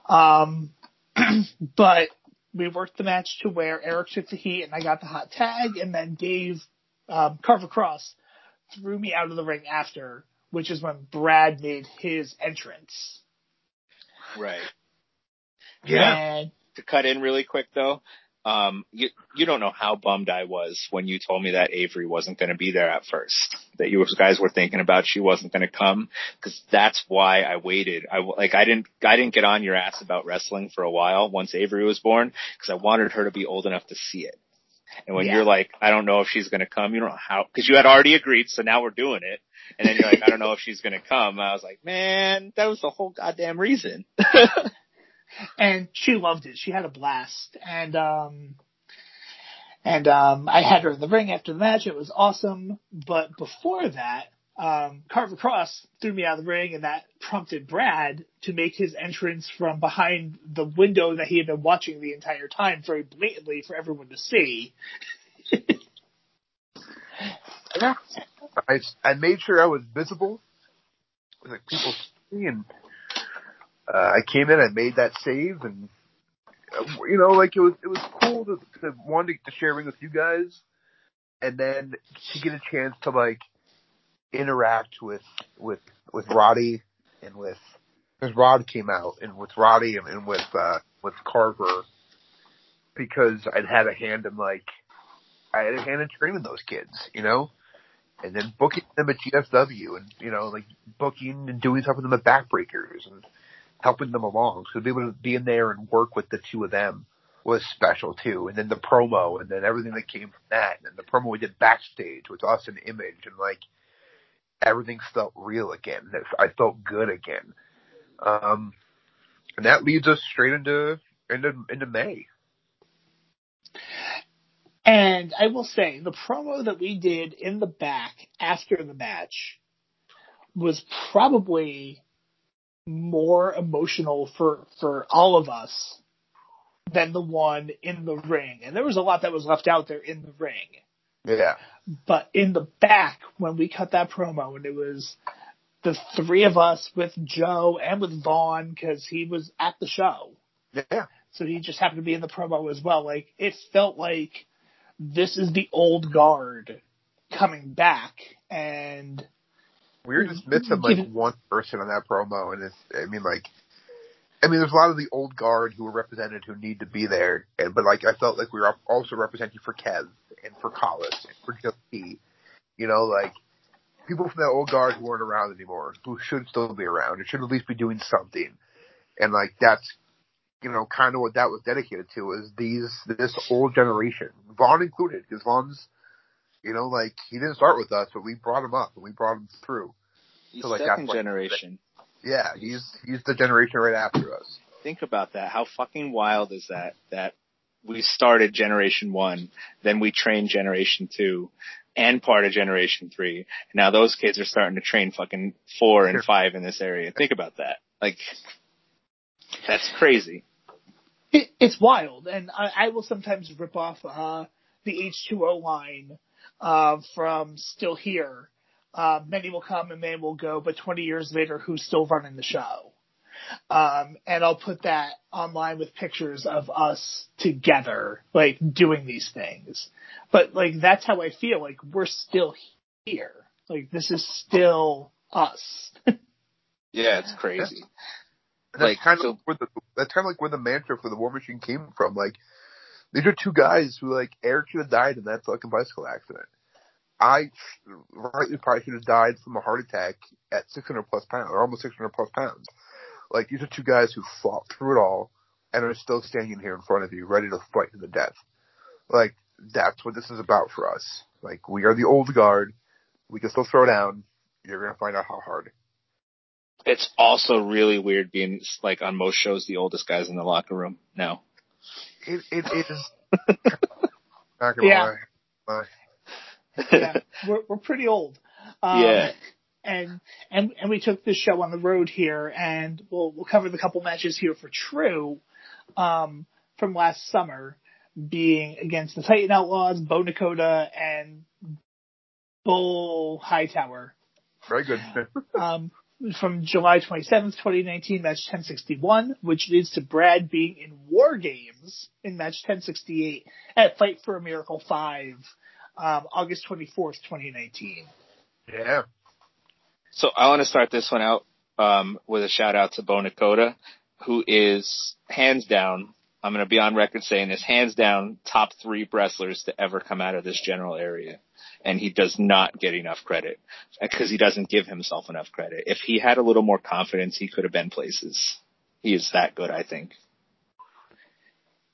Um, *clears throat* but we worked the match to where Eric took the heat and I got the hot tag, and then Dave um, Carver Cross threw me out of the ring after, which is when Brad made his entrance. Right. And to cut in really quick though, um, you you don't know how bummed I was when you told me that Avery wasn't going to be there at first. That you guys were thinking about she wasn't going to come because that's why I waited. I like I didn't I didn't get on your ass about wrestling for a while once Avery was born because I wanted her to be old enough to see it. And when Yeah. you're like, I don't know if she's going to come, you don't know how, cause you had already agreed, so now we're doing it. And then you're like, I don't know if she's going to come. I was like, man, that was the whole goddamn reason. *laughs* and she loved it. She had a blast, and um, and um, I had her in the ring after the match. It was awesome. But before that, um, Carver Cross threw me out of the ring, and that prompted Brad to make his entrance from behind the window that he had been watching the entire time, very blatantly for everyone to see. *laughs* I, I made sure I was visible. Like people see me and uh, I came in, I made that save and uh, you know, like it was, it was cool to, to one to, to share a ring with you guys and then to get a chance to like interact with, with, with Roddy and with, because Rod came out and with Roddy and, and with, uh, with Carver because I'd had a hand in like, I had a hand in training those kids, you know? and then booking them at GFW and, you know, like booking and doing stuff with them at Backbreakers and helping them along. So to be able to be in there and work with the two of them was special too. And then the promo and then everything that came from that and the promo we did backstage with us and Image and like everything felt real again. I felt good again. Um, and that leads us straight into, into, into May. And I will say, the promo that we did in the back after the match was probably more emotional for, for all of us than the one in the ring. And there was a lot that was left out there in the ring. Yeah. But in the back, when we cut that promo, and it was the three of us with Joe and with Vaughn, because he was at the show. Yeah. So he just happened to be in the promo as well. Like, it felt like this is the old guard coming back and We were just missing like one person on that promo, and it's, I mean, like, I mean, there's a lot of the old guard who were represented who need to be there, and but like, I felt like we were also representing for Kev and for Collis and for JP, you know, like people from that old guard who weren't around anymore, who should still be around, and should at least be doing something, and like that's, you know, kind of what that was dedicated to is these this old generation, Vaughn included, because Vaughn's, you know, like he didn't start with us, but we brought him up and we brought him through. He's So, like, second what- generation. Yeah, he's he's the generation right after us. Think about that. How fucking wild is that? That we started generation one, then we trained generation two, and part of generation three. Now those kids are starting to train fucking four and five in this area. Think about that. Like, that's crazy. it, it's wild. And I, I will sometimes rip off uh, the H2O line uh, from Still Here. Uh, many will come and many will go, but 20 years later, who's still running the show? Um, and I'll put that online with pictures of us together, like doing these things. But like that's how I feel. Like we're still here. Like this is still us. *laughs* Yeah, it's crazy. And that's Like, kind so- of where the that's kind of like where the mantra for the War Machine came from. Like these are two guys who like Eric should have died in that fucking bicycle accident. I rightly probably should have died from a heart attack at 600 plus pounds, or almost 600 plus pounds. Like these are two guys who fought through it all and are still standing here in front of you, ready to fight to the death. Like that's what this is about for us. Like we are the old guard. We can still throw down. You're gonna find out how hard. It's also really weird being like on most shows the oldest guys in the locker room now. It it is. *laughs* Not gonna Yeah. lie. lie. yeah, we're we're pretty old. Um, Yeah. And and and we took this show on the road here, and we'll we'll cover the couple matches here for True, um, from last summer, being against the Titan Outlaws, Bo Nakota, and Bull Hightower. Very good. Um, from July 27th, 2019, match 1061, which leads to Brad being in War Games in match 1068 at Fight for a Miracle 5, um, August 24th, 2019. yeah. So I want to start this one out um, with a shout out to Bo Nakota, who is hands down. I'm going to be on record saying this, hands down, top three wrestlers to ever come out of this general area, and he does not get enough credit because he doesn't give himself enough credit. If he had a little more confidence, he could have been places. He is that good, I think.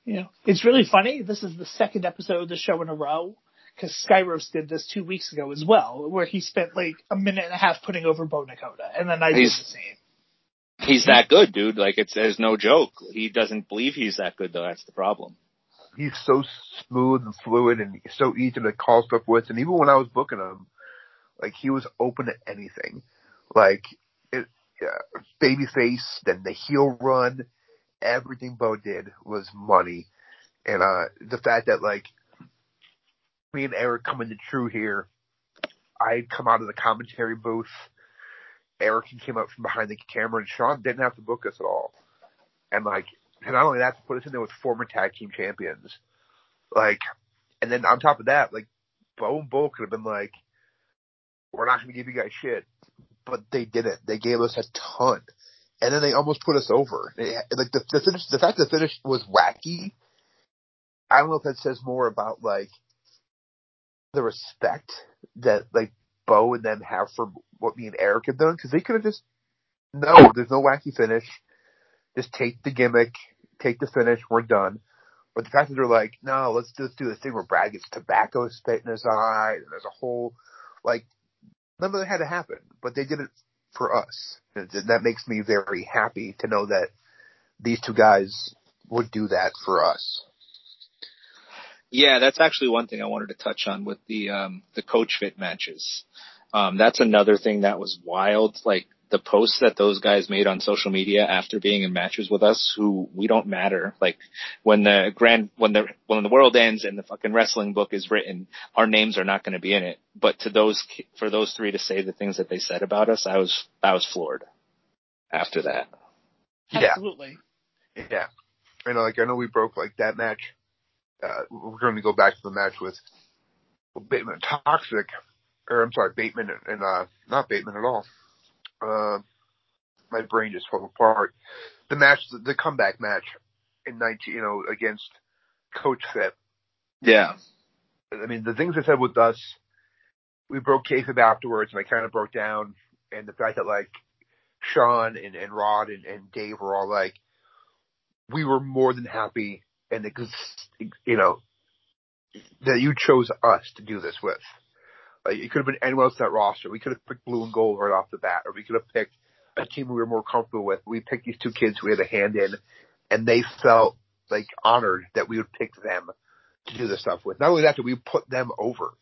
You know, it's really funny. This is the second episode of the show in a row because Skyros did this two weeks ago as well, where he spent like a minute and a half putting over Bo Nakota, and then I He's- did the same. He's that good, dude. Like it's there's no joke. He doesn't believe he's that good though. That's the problem. He's so smooth and fluid and so easy to call stuff with. And even when I was booking him, like he was open to anything. Like it, uh, babyface, then the heel run, everything Bo did was money. And uh the fact that like me and Eric coming to True here, I'd come out of the commentary booth. Eric came up from behind the camera, and Sean didn't have to book us at all. And like, and not only that, to put us in there with former tag team champions, like, and then on top of that, like, Bo and Bull could have been like, "We're not going to give you guys shit," but they didn't. They gave us a ton, and then they almost put us over. Like the the finish, the fact that the finish was wacky. I don't know if that says more about like the respect that like Bo and them have for what me and Eric have done because they could have just no, there's no wacky finish. Just take the gimmick, take the finish, we're done. But the that they're like, no, let's just do this thing where Brad gets tobacco spit in his eye, and there's a whole like none of that had to happen, but they did it for us. And that makes me very happy to know that these two guys would do that for us. Yeah, that's actually one thing I wanted to touch on with the um the coach fit matches. Um that's another thing that was wild. Like the posts that those guys made on social media after being in matches with us who we don't matter. Like when the grand when the when the world ends and the fucking wrestling book is written, our names are not going to be in it. But to those for those three to say the things that they said about us, I was I was floored after that. Yeah. Absolutely. Yeah. I know, like, I know we broke, like, that match. Uh, we're going to go back to the match with Bateman Toxic, or I'm sorry, Bateman and, and, uh, not Bateman at all. Uh, my brain just fell apart. The match, the, comeback match in 19, you know, against Coach Fit. Yeah. I mean, the things they said with us, we broke kayfabe afterwards, and I kind of broke down. And the fact that like Sean and, and Rod and, and Dave were all like, we were more than happy, and you know, that you chose us to do this with. Like it could have been anyone else that roster. We could have picked blue and gold right off the bat, or we could have picked a team we were more comfortable with. We picked these two kids we had a hand in, and they felt like honored that we would pick them to do this stuff with. Not only that, that we put them over.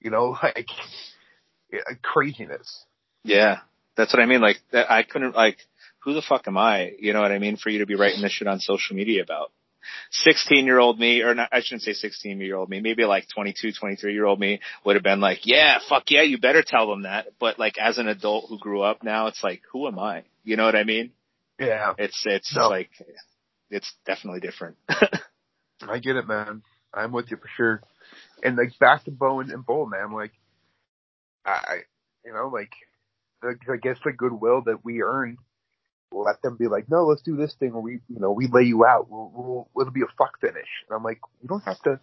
You know, *laughs* like yeah, craziness. Yeah, that's what I mean. Like that, I couldn't like, who the fuck am I? You know what I mean? For you to be writing this shit on social media about. 16 year old me, or not, I shouldn't say 16 year old me, maybe like 22, 23 year old me would have been like, yeah, fuck yeah, you better tell them that. But like as an adult who grew up now, it's like, who am I? You know what I mean? Yeah, It's, it's No. like, it's definitely different. *laughs* I get it, man. I'm with you for sure. And like back to Bowen and Bull, man. Like, I, I you know, like, the, I guess the goodwill that we earn, let them be like, no, let's do this thing where we, you know, we lay you out. We'll, we'll it'll be a fuck finish. And I'm like, you don't have to.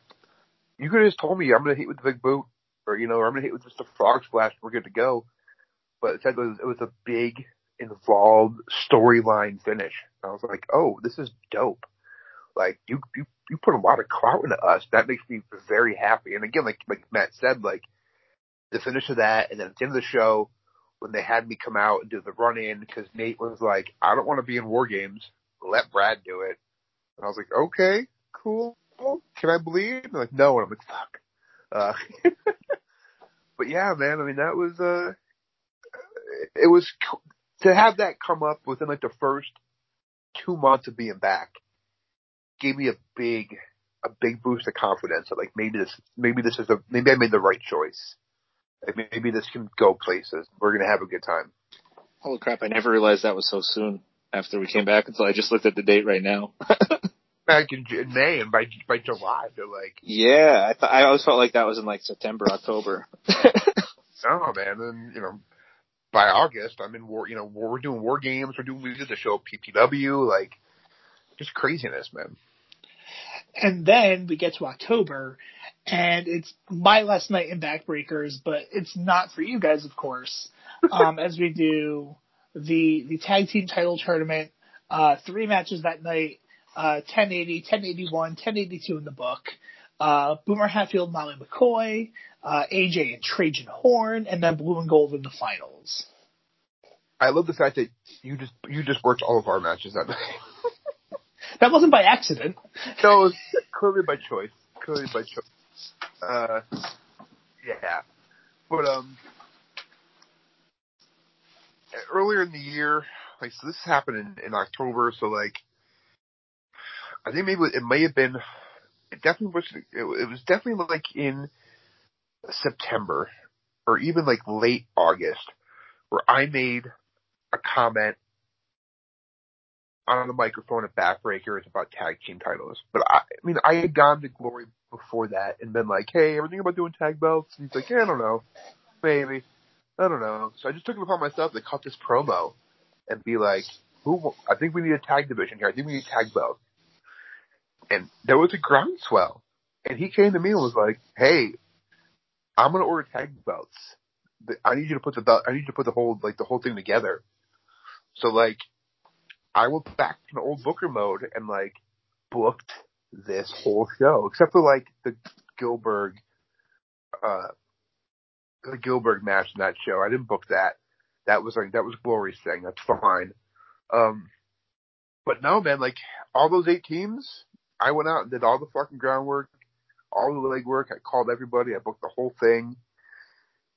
You could have just told me I'm gonna hit with the big boot, or you know, or I'm gonna hit with just a frog splash. We're good to go. But it was, it was a big, involved storyline finish. And I was like, oh, this is dope. Like you, you, you put a lot of clout into us. That makes me very happy. And again, like like Matt said, like the finish of that, and then at the end of the show, when they had me come out and do the run in, because Nate was like, I don't want to be in War Games. Let Brad do it. And I was like, okay, cool. Can I bleed? And like, no. And I'm like, fuck. Uh, *laughs* but yeah, man. I mean, that was uh, it was to have that come up within like the first two months of being back gave me a big a big boost of confidence that like maybe this maybe this is a maybe I made the right choice. Like maybe this can go places. We're gonna have a good time. Holy crap, I never realized that was so soon after we came back until I just looked at the date right now. *laughs* Back in, in May and by by July they're like, yeah, I thought, I always felt like that was in like September, October. *laughs* oh man, and you know by August I'm in war. You know we're doing war games. We're doing we did the show PPW like just craziness, man. And then we get to October, and it's my last night in Backbreakers, but it's not for you guys, of course. *laughs* Um, as we do the the tag team title tournament, uh, three matches that night. uh, 1080, 1081, 1082 in the book. Uh, Boomer Hatfield, Molly McCoy, uh, AJ and Trajan Horn, and then Blue and Gold in the finals. I love the fact that you just you just worked all of our matches that night. That wasn't by accident. no, it was clearly by choice. Clearly by choice. Uh, yeah, but um, earlier in the year, like so, this happened in, in October. So like, I think maybe it may have been. It definitely was. It, it was definitely like in September or even like late August, where I made a comment on the microphone at Backbreakers about tag team titles. But I, I mean, I had gone to Glory before that and been like, hey, everything about doing tag belts? And he's like, yeah, I don't know. Maybe. I don't know. So I just took it upon myself to cut this promo and be like, who, I think we need a tag division here. I think we need tag belt. And there was a groundswell. And he came to me and was like, hey, I'm going to order tag belts. I need you to put the belt, I need you to put the whole, like the whole thing together. So like, I went back to old booker mode and like booked this whole show, except for like the Gillberg, uh, the Gillberg match in that show. I didn't book that. That was like that was Glory's thing. That's fine. Um, but no, man, like all those eight teams, I went out and did all the fucking groundwork, all the legwork. I called everybody. I booked the whole thing.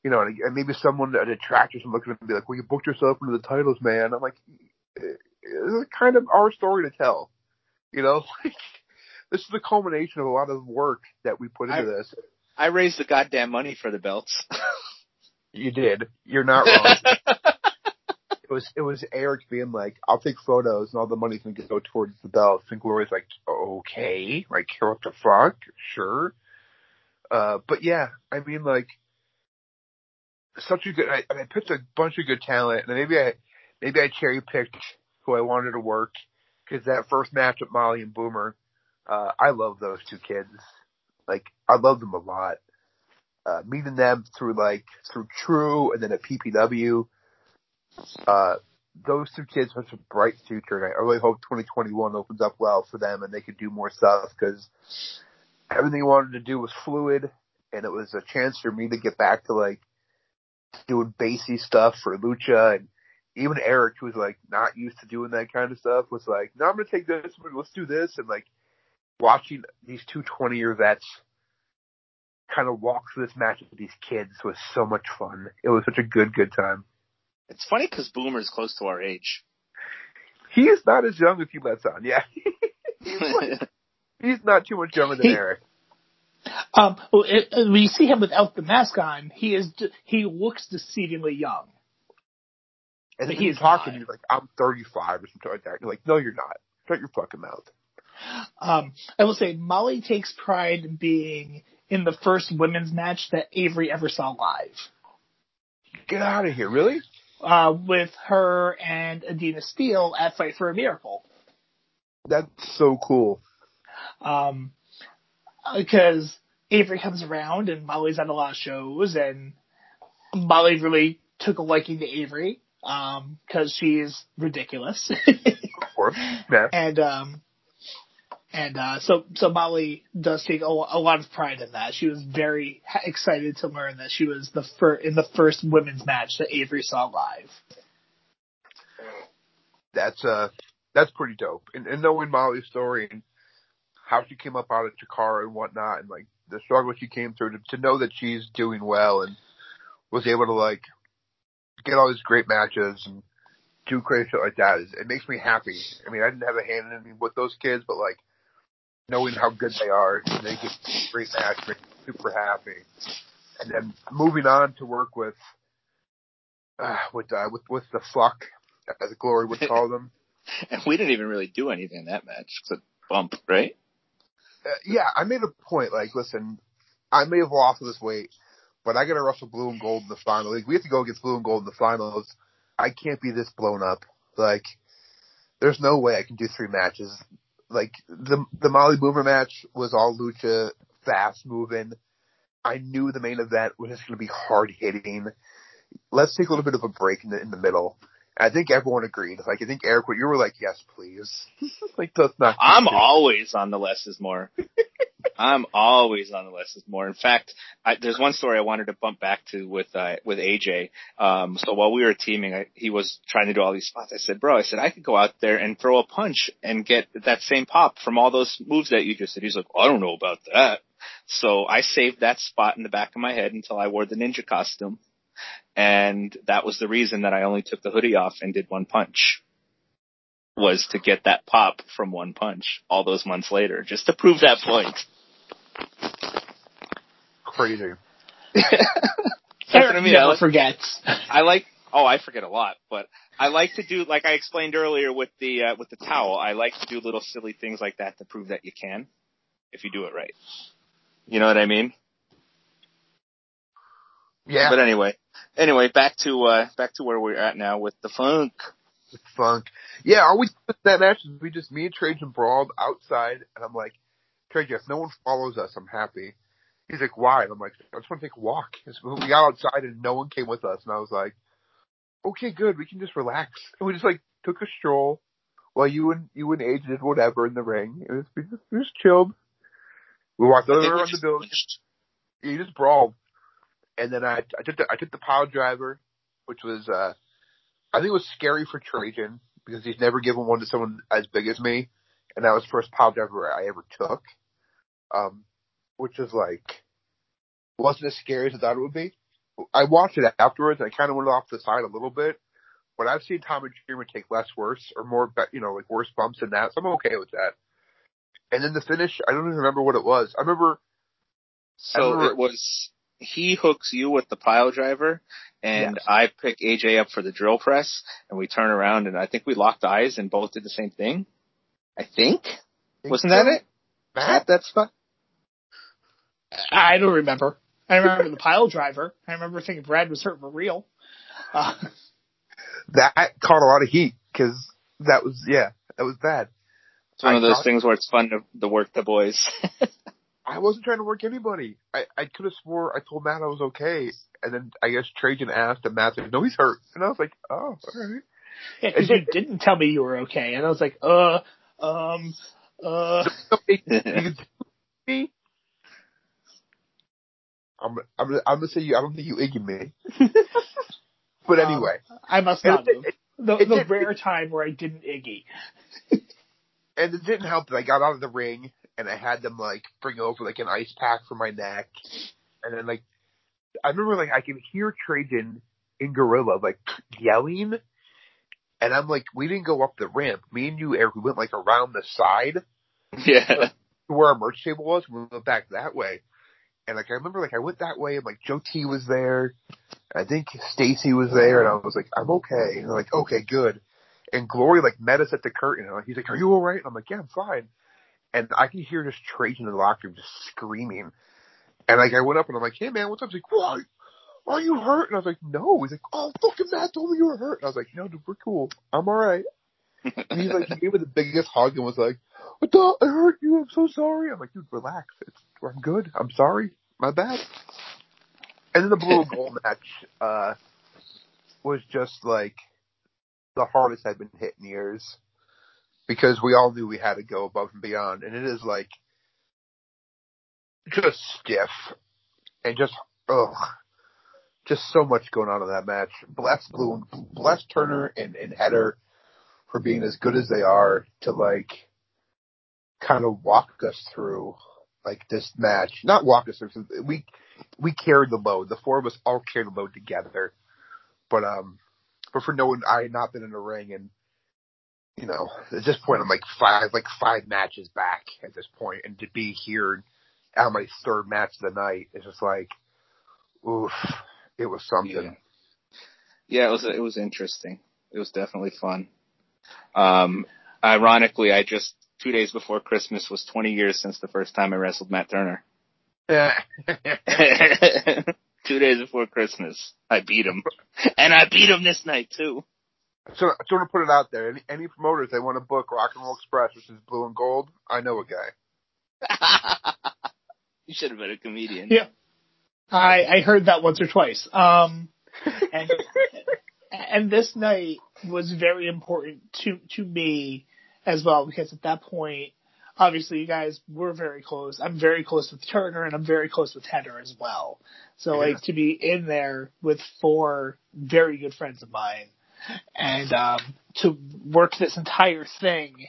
You know, and, maybe someone, a detractor, some looks at me like, "Well, you booked yourself into the titles, man." I'm like, it's kind of our story to tell. You know, *laughs* like this is the culmination of a lot of work that we put into I- this. I raised the goddamn money for the belts. *laughs* You did. You're not wrong. *laughs* it was it was Eric being like, "I'll take photos, and all the money's gonna go towards the belts." And Glory's like, "Okay, like what the fuck? Sure." Uh, but yeah, I mean, like, such a good. I, I picked a bunch of good talent, and maybe I maybe I cherry picked who I wanted to work because that first match with Molly and Boomer, uh, I love those two kids. Like, I love them a lot. Uh, meeting them through like through True and then at PPW. Uh, those two kids have a bright future, and I really hope 2021 opens up well for them and they can do more stuff because everything I wanted to do was fluid, and it was a chance for me to get back to like doing bassy stuff for Lucha, and even Eric, who's like not used to doing that kind of stuff, was like, "No, I'm gonna take this, let's do this," and like watching these two 20 year vets kind of walk through this match with these kids was so much fun. It was such a good, good time. it's funny because Boomer's close to our age. He is not as young as he lets on. Yeah. *laughs* he's, like, *laughs* he's not too much younger than He- Eric. Um, well, it, uh, when you see him without the mask on, he is he looks deceivingly young. And But then he's talking, he's like, I'm 35 or something like that. And You're like, no, you're not. Shut your fucking mouth. Um, I will say Molly takes pride in being in the first women's match that Avery ever saw live. Get out of here. Really? Uh, with her and Adina Steele at Fight for a Miracle. That's so cool. Um, because Avery comes around and Molly's at a lot of shows and Molly really took a liking to Avery, um, cause she's ridiculous. Of course. Yeah. *laughs* and, um, and, uh, so, so Molly does take a, a lot of pride in that. She was very excited to learn that she was the first, in the first women's match that Avery saw live. That's, uh, that's pretty dope. And, and knowing Molly's story and how she came up out of Chikara and whatnot and like the struggle she came through to, to know that she's doing well and was able to like get all these great matches and do crazy shit like that. it makes me happy. I mean, I didn't have a hand in anything with those kids, but like knowing how good they are they get great match makes me super happy. And then moving on to work with, uh, with, uh, with, with the fuck, as Glory would call them. *laughs* and we didn't even really do anything in that match except bump, right? uh, yeah, I made a point. Like, listen, I may have lost this weight, but I got to wrestle blue and gold in the final. Like, we have to go against blue and gold in the finals. I can't be this blown up. Like, there's no way I can do three matches. Like the the Molly Boomer match was all lucha, fast moving. I knew the main event was just going to be hard hitting. Let's take a little bit of a break in the in the middle, I think everyone agreed. Like I think Eric, you were like, "Yes, please." *laughs* like that's not. I'm always on the less is more. *laughs* I'm always on the less is more. In fact, I, there's one story I wanted to bump back to with uh, with AJ. Um, so while we were teaming, I, he was trying to do all these spots. I said, "Bro, I said I could go out there and throw a punch and get that same pop from all those moves that you just did." He's like, "I don't know about that." So I saved that spot in the back of my head until I wore the ninja costume. And that was the reason that I only took the hoodie off and did one punch. Was to get that pop from one punch all those months later, just to prove that point. Crazy. *laughs* Eric I mean. I like- forgets. I like. Oh, I forget a lot, but I like to do like I explained earlier with the uh, with the towel. I like to do little silly things like that to prove that you can, if you do it right. You know what I mean? Yeah. But anyway, anyway, back to uh back to where we're at now with the funk. with funk. Yeah, are we that match? is We just me and Trajan brawled outside, and I'm like, Trajan, if no one follows us, I'm happy. He's like, why? And I'm like, I just want to take a walk. *laughs* So we got outside, and no one came with us, and I was like, okay, good, we can just relax. And we just like took a stroll while you and you and AJ did whatever in the ring. It was we just, we just chilled. We walked over around the building. You just brawled. And then I I took the I took the pile driver, which was uh I think it was scary for Trajan because he's never given one to someone as big as me, and that was the first pile driver I ever took. Um, which was like wasn't as scary as I thought it would be. I watched it afterwards and I kind of went off the side a little bit, but I've seen Tommy Dreamer take less worse or more, you know, like worse bumps than that, so I'm okay with that. And then the finish, I don't even remember what it was. I remember So remember- it was he hooks you with the pile driver, and Yes. I pick AJ up for the drill press, and we turn around, and I think we locked eyes and both did the same thing. I think wasn't that it? Matt? That's fun. I don't remember. I remember the pile driver. I remember thinking Brad was hurt for real. Uh, *laughs* that caught a lot of heat because that was yeah that was bad. It's one I of those things where it's fun to, to work the boys. *laughs* I wasn't trying to work anybody. I I could have swore I told Matt I was okay, and then I guess Trajan asked, and Matt said no, he's hurt, and I was like, oh, all right. yeah, because you didn't tell me you were okay, and I was like, uh, um, uh. *laughs* me. I'm I'm I'm gonna say you. I don't think you iggy me. *laughs* But Um, anyway, I must not it- it- The, it the rare time where I didn't Iggy. *laughs* and it didn't help that I got out of the ring and I had them like bring over like an ice pack for my neck, and then like I remember like I can hear Trajan in Gorilla like yelling, and I'm like, we didn't go up the ramp. Me and you, Eric, we went like around the side yeah. where our merch table was. We went back that way, and like I remember like I went that way and like Joe T was there. I think Stacy was there, and I was like, I'm okay. And they're like, okay, good. And Glory like met us at the curtain. And he's like, Are you all right? And I'm like, Yeah, I'm fine. And I can hear just Trajan in the locker room just screaming. And like I went up and I'm like, Hey man, what's up? He's like, Why? Are you hurt? And I was like, No. He's like, Oh, fucking Matt told me you were hurt. And I was like, No, dude, we're cool. I'm all right. And he's like, he gave me the biggest hug and was like, I thought I hurt you. I'm so sorry. I'm like, dude, relax. It's, I'm good. I'm sorry. My bad. And then the blue and gold *laughs* match, uh, was just like the hardest I've been hit in years because we all knew we had to go above and beyond. And it is like just stiff and just, ugh, just so much going on in that match. Bless Blue bless Turner and, and Heather for being as good as they are to like kind of walk us through like this match. Not walk us through. We we carried the load. The four of us all carried the load together. But um, but for no one, I had not been in a ring, and you know, at this point, I'm like five like five matches back at this point, and to be here on my third match of the night is just like, oof, it was something. Yeah, it was it was interesting. It was definitely fun. Um, ironically, I just two days before Christmas was 20 years since the first time I wrestled Matt Turner. Yeah. *laughs* *laughs* two days before Christmas, I beat him, and I beat him this night too. So, so to put it out there, any, any promoters they want to book Rock and Roll Express, which is blue and gold, I know a guy. *laughs* you should have been a comedian. Yeah. I I heard that once or twice. Um, *laughs* and and this night was very important to to me as well because at that point, obviously you guys were very close. I'm very close with Turner and I'm very close with Heather as well. So Yeah. like to be in there with four very good friends of mine and um, to work this entire thing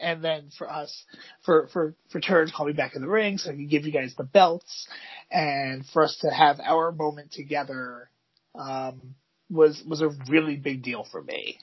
and then for us for for for Turner to call me back in the ring so I can give you guys the belts and for us to have our moment together um, was was a really big deal for me.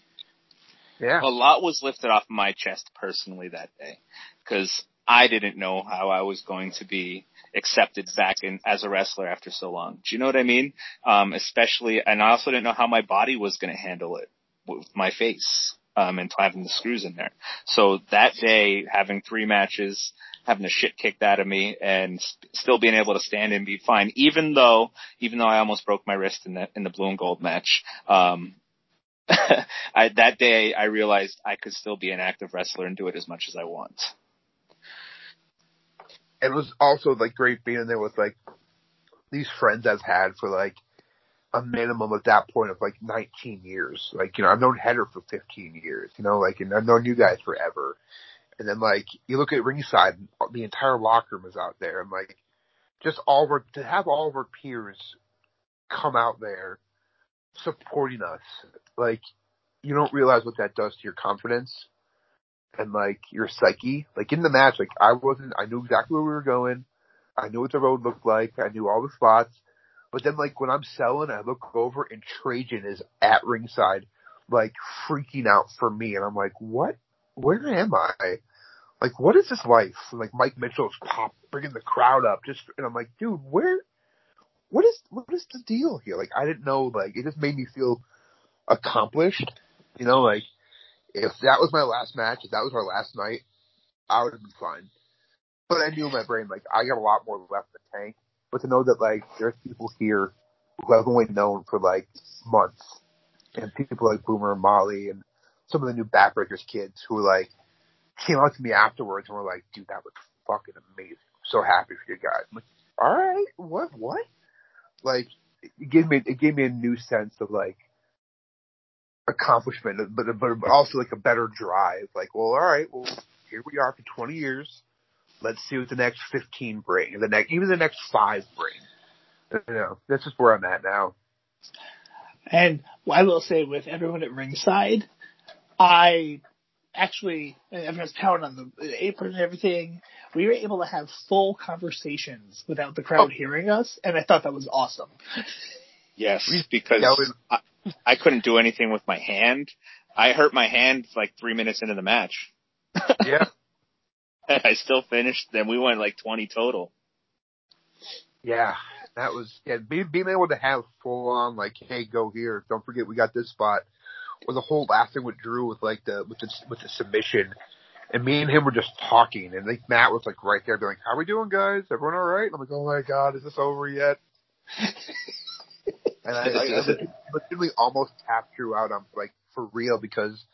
Yeah. a lot was lifted off my chest personally that day because I didn't know how I was going to be accepted back in as a wrestler after so long. Do you know what I mean? Um, especially, and I also didn't know how my body was going to handle it with my face. Um, and having the screws in there. So that day, having three matches, having the shit kicked out of me, and still being able to stand and be fine, even though, even though I almost broke my wrist in the in the blue and gold match. Um, *laughs* I, that day I realized I could still be an active wrestler and do it as much as I want. It was also like great being there with like these friends I've had for like a minimum at that point of like 19 years. Like, you know, I've known Heather for 15 years, you know, like, and I've known you guys forever. And then like, you look at ringside, the entire locker room is out there and like, just all of our, to have all of our peers come out there supporting us, like, you don't realize what that does to your confidence and like your psyche. Like in the match, like I wasn't, I knew exactly where we were going. I knew what the road looked like. I knew all the spots. But then like when I'm selling, I look over and Trajan is at ringside, like freaking out for me. And I'm like, what? Where am I? Like, what is this life? And, like Mike Mitchell's pop, bringing the crowd up just, and I'm like, dude, where, what is, what is the deal here? Like, I didn't know, like, it just made me feel accomplished. You know, like, if that was my last match, if that was our last night, I would have been fine. But I knew in my brain, like, I got a lot more left in the tank. But to know that, like, there's people here who I've only known for, like, months. And people like Boomer and Molly and some of the new Backbreakers kids who, like, came out to me afterwards and were like, dude, that was fucking amazing. I'm so happy for you guys. I'm like, alright, what, what? Like, it gave me, it gave me a new sense of, like, accomplishment, but, but, but also like a better drive. Like, well, all right, well, here we are for 20 years. Let's see what the next 15 bring, the next, even the next five bring. You know, that's just where I'm at now. And I will say, with everyone at ringside, I actually, everyone's pounding on the apron and everything. We were able to have full conversations without the crowd Oh. hearing us, and I thought that was awesome. Yes, because Yeah, we- I, I couldn't do anything with my hand. I hurt my hand like three minutes into the match. *laughs* Yeah. And I still finished. Then we went like 20 total. Yeah. That was, yeah, being, being able to have full on, like, hey, go here. Don't forget we got this spot. Or the whole last thing with Drew with like the, with the, with the submission. And me and him were just talking and like Matt was like right there being like, how are we doing guys? Everyone alright? And I'm like, oh my god, is this over yet? *laughs* And I, I, I *laughs* legit- legitimately almost tapped Drew out on like for real because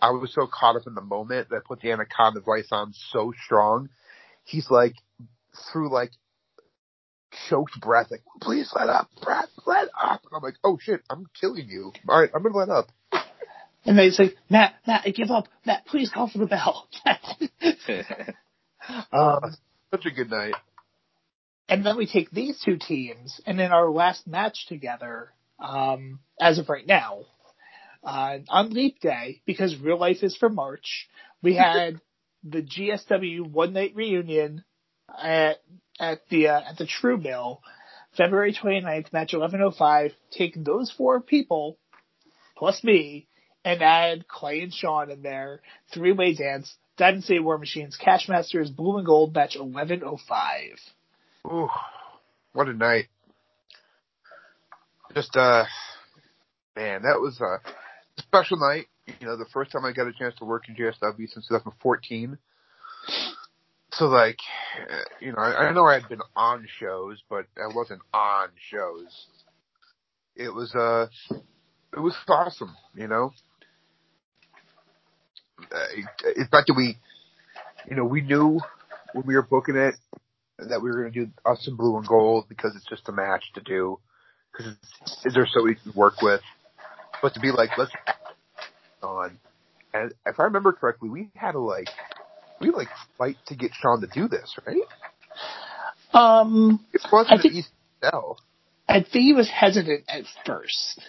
I was so caught up in the moment that I put the anaconda vise on so strong. He's like through like choked breath, like, please let up, Brad, let up. And I'm like, oh shit, I'm killing you. All right, I'm gonna let up. And they say, Matt, Matt, I give up. Matt, please call for the bell. *laughs* *laughs* Uh, such a good night. And then we take these two teams, and in our last match together, um, as of right now, uh, on Leap Day, because real life is for March, we *laughs* had the GSW one night reunion at at the uh, at the True Mill, February 29th, match 11:05. Take those four people plus me and add Clay and Sean in there. Three way dance. Diamond State War Machines, Cash Masters, Blue and Gold match 11:05. Ooh, what a night. Just, uh, man, that was a special night. You know, the first time I got a chance to work in GSW since 2014. So like, you know, I, I know I had been on shows, but I wasn't on shows. It was, uh, it was awesome, you know? Uh, in fact, that we, you know, we knew when we were booking it that we were going to do us in blue and gold because it's just a match to do because they're so easy to work with. But to be like, let's on. And if I remember correctly, we had to like, we like fight to get Sean to do this, right? Um, It wasn't I an think- easy sell. I think he was hesitant at first.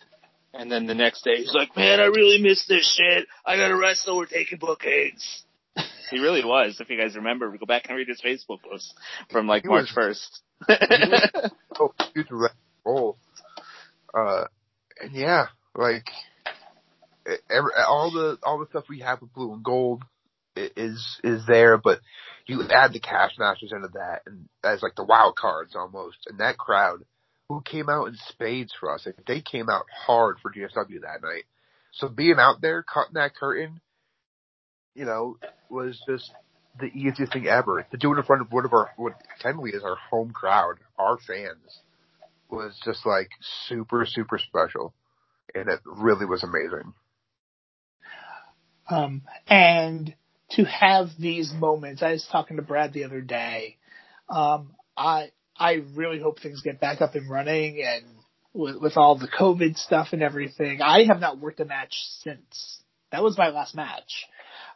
And then the next day he's like, man, I really miss this shit. I gotta wrestle. We're taking bookings. *laughs* He really was. If you guys remember, go back and read his Facebook post from like He March 1st. *laughs* Oh, huge red. Uh, and yeah, like every, all the all the stuff we have with blue and gold i- is is there, but you add the cash masters into that, and as like the wild cards almost, and that crowd who came out in spades for us, like they came out hard for GSW that night. So being out there, cutting that curtain, you know, was just the easiest thing ever. To do it in front of one of our, what technically is our home crowd, our fans, was just like super, super special. And it really was amazing. Um, and to have these moments, I was talking to Brad the other day. Um, I I really hope things get back up and running, and with, with all the COVID stuff and everything. I have not worked a match since. That was my last match.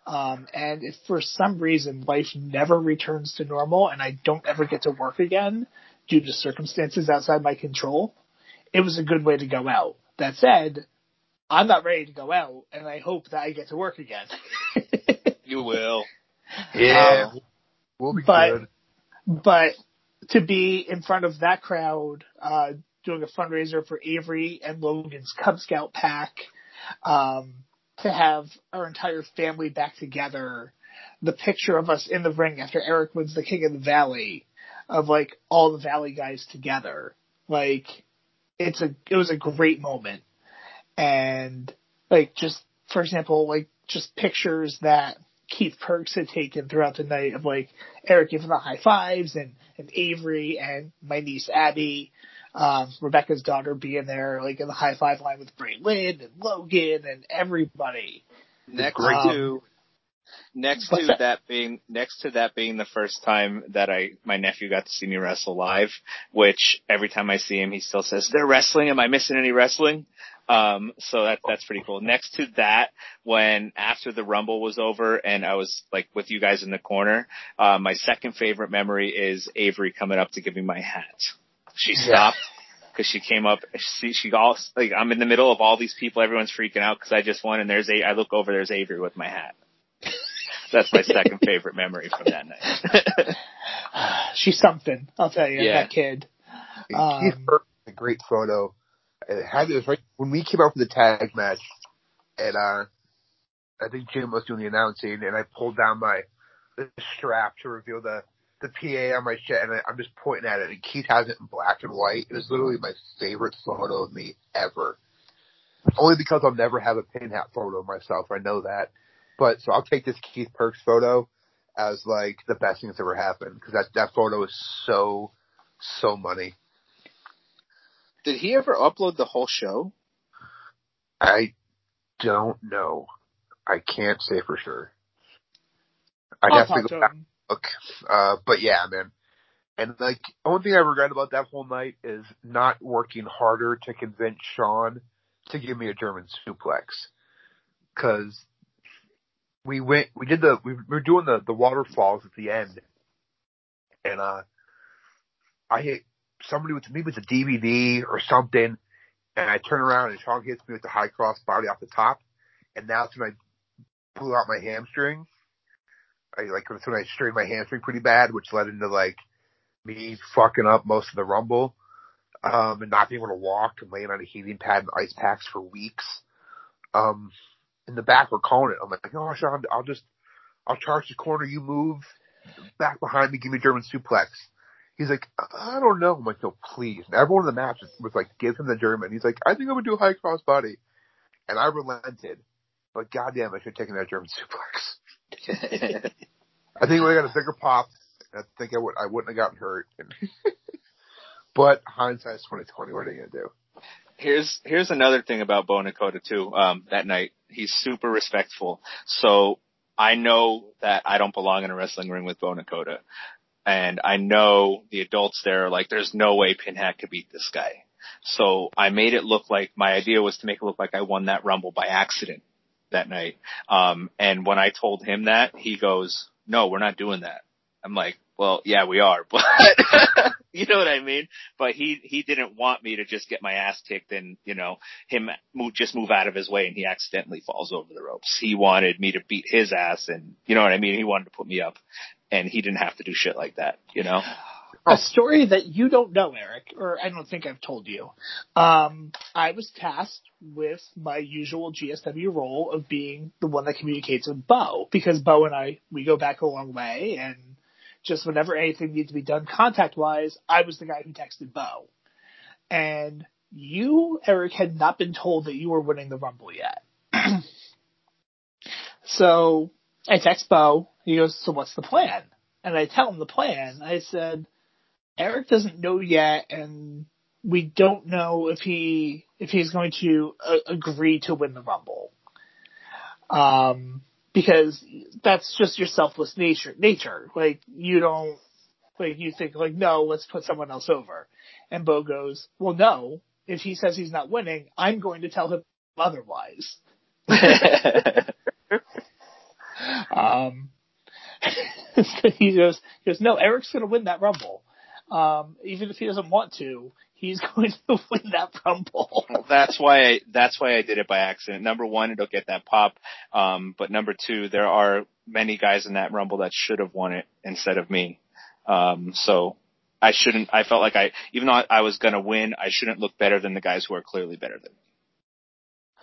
Um, and if for some reason life never returns to normal and I don't ever get to work again due to circumstances outside my control, it was a good way to go out. That said, I'm not ready to go out, and I hope that I get to work again. *laughs* you will. Yeah. Um, we'll be but- good. but to be in front of that crowd, uh, doing a fundraiser for Avery and Logan's Cub Scout pack, um, to have our entire family back together, the picture of us in the ring after Eric wins the King of the Valley, of like all the Valley guys together, like it's a it was a great moment, and like just for example, like just pictures that Keith Perks had taken throughout the night of like Eric giving the high fives and, and Avery and my niece Abby, um, Rebecca's daughter being there, like in the high five line with Braylon and Logan and everybody. Next Great. to next to that? that being next to that being the first time that I my nephew got to see me wrestle live, which every time I see him he still says, They're wrestling, am I missing any wrestling? Um so that that's pretty cool. Next to that, when after the rumble was over and I was like with you guys in the corner, uh, my second favorite memory is Avery coming up to give me my hat. She stopped because she came up. She she all like I'm in the middle of all these people. Everyone's freaking out because I just won, and there's a. I look over. There's Avery with my hat. *laughs* That's my second favorite memory from that night. *sighs* She's something, I'll tell you, Yeah. that kid. Um, Perks, a great photo. It had it was right when we came out for the tag match, and uh, I think Jim was doing the announcing, and I pulled down my the strap to reveal the the PA on my shit, and I, I'm just pointing at it, and Keith has it in black and white. It was literally my favorite photo of me ever. Only because I'll never have a pin hat photo of myself. I know that, but so I'll take this Keith Perks photo as like the best thing that's ever happened because that that photo is so so money. Did he ever upload the whole show? I don't know. I can't say for sure. I I'll have to go back him. Uh, but yeah, man. And like, only thing I regret about that whole night is not working harder to convince Sean to give me a German suplex. Cause we went, we did the, we were doing the, the waterfalls at the end. And, uh, I hit somebody with, maybe with a DVD or something and I turn around and Sean hits me with the high cross body off the top, and that's when I blew out my hamstring. I like that's when I strained my hamstring pretty bad, which led into like me fucking up most of the rumble, um, and not being able to walk and laying on a heating pad and ice packs for weeks. Um, in the back we're calling it. I'm like, oh Sean, I'll just I'll charge the corner, you move back behind me, give me German suplex. He's like, I don't know. I'm like, no, please. And everyone in the match was, like, give him the German. He's like, I think I'm gonna do a high cross body. And I relented. But goddamn, I should have taken that German *laughs* suplex. I think we got a bigger pop. I think I would I wouldn't have gotten hurt. *laughs* but hindsight's twenty twenty. What are you gonna do? here's here's another thing about Bo Nakota too. Um, that night he's super respectful. So I know that I don't belong in a wrestling ring with Bo Nakota, and I know the adults there are like, there's no way Pinhat could beat this guy. So I made it look like my idea was to make it look like I won that rumble by accident. That night. Um, and when I told him that, he goes, "No, we're not doing that." I'm like, "Well, yeah, we are, *laughs* but *laughs* you know what I mean." But he he didn't want me to just get my ass kicked and you know him move, just move out of his way and he accidentally falls over the ropes. He wanted me to beat his ass and you know what I mean. He wanted to put me up, and he didn't have to do shit like that. You know. A story that you don't know, Eric, or I don't think I've told you. Um, I was tasked with my usual GSW role of being the one that communicates with Bo, because Bo and I, we go back a long way, and just whenever anything needs to be done contact wise, I was the guy who texted Bo. And you, Eric, had not been told that you were winning the Rumble yet. *clears throat* so I text Bo, he goes, so what's the plan? And I tell him the plan. I said, Eric doesn't know yet, and we don't know if he if he's going to uh, agree to win the Rumble. Um, because that's just your selfless nature. Nature, like you don't like you think like no, let's put someone else over. And Bo goes, well, no. If he says he's not winning, I'm going to tell him otherwise. *laughs* *laughs* um, *laughs* he goes, he goes, no, Eric's going to win that Rumble. Um, even if he doesn't want to, he's *laughs* going to win that rumble. that's why I, that's why I did it by accident. Number one, it'll get that pop. Um, but number two, there are many guys in that rumble that should have won it instead of me. Um, so I shouldn't. I felt like I, even though I was going to win, I shouldn't look better than the guys who are clearly better than me.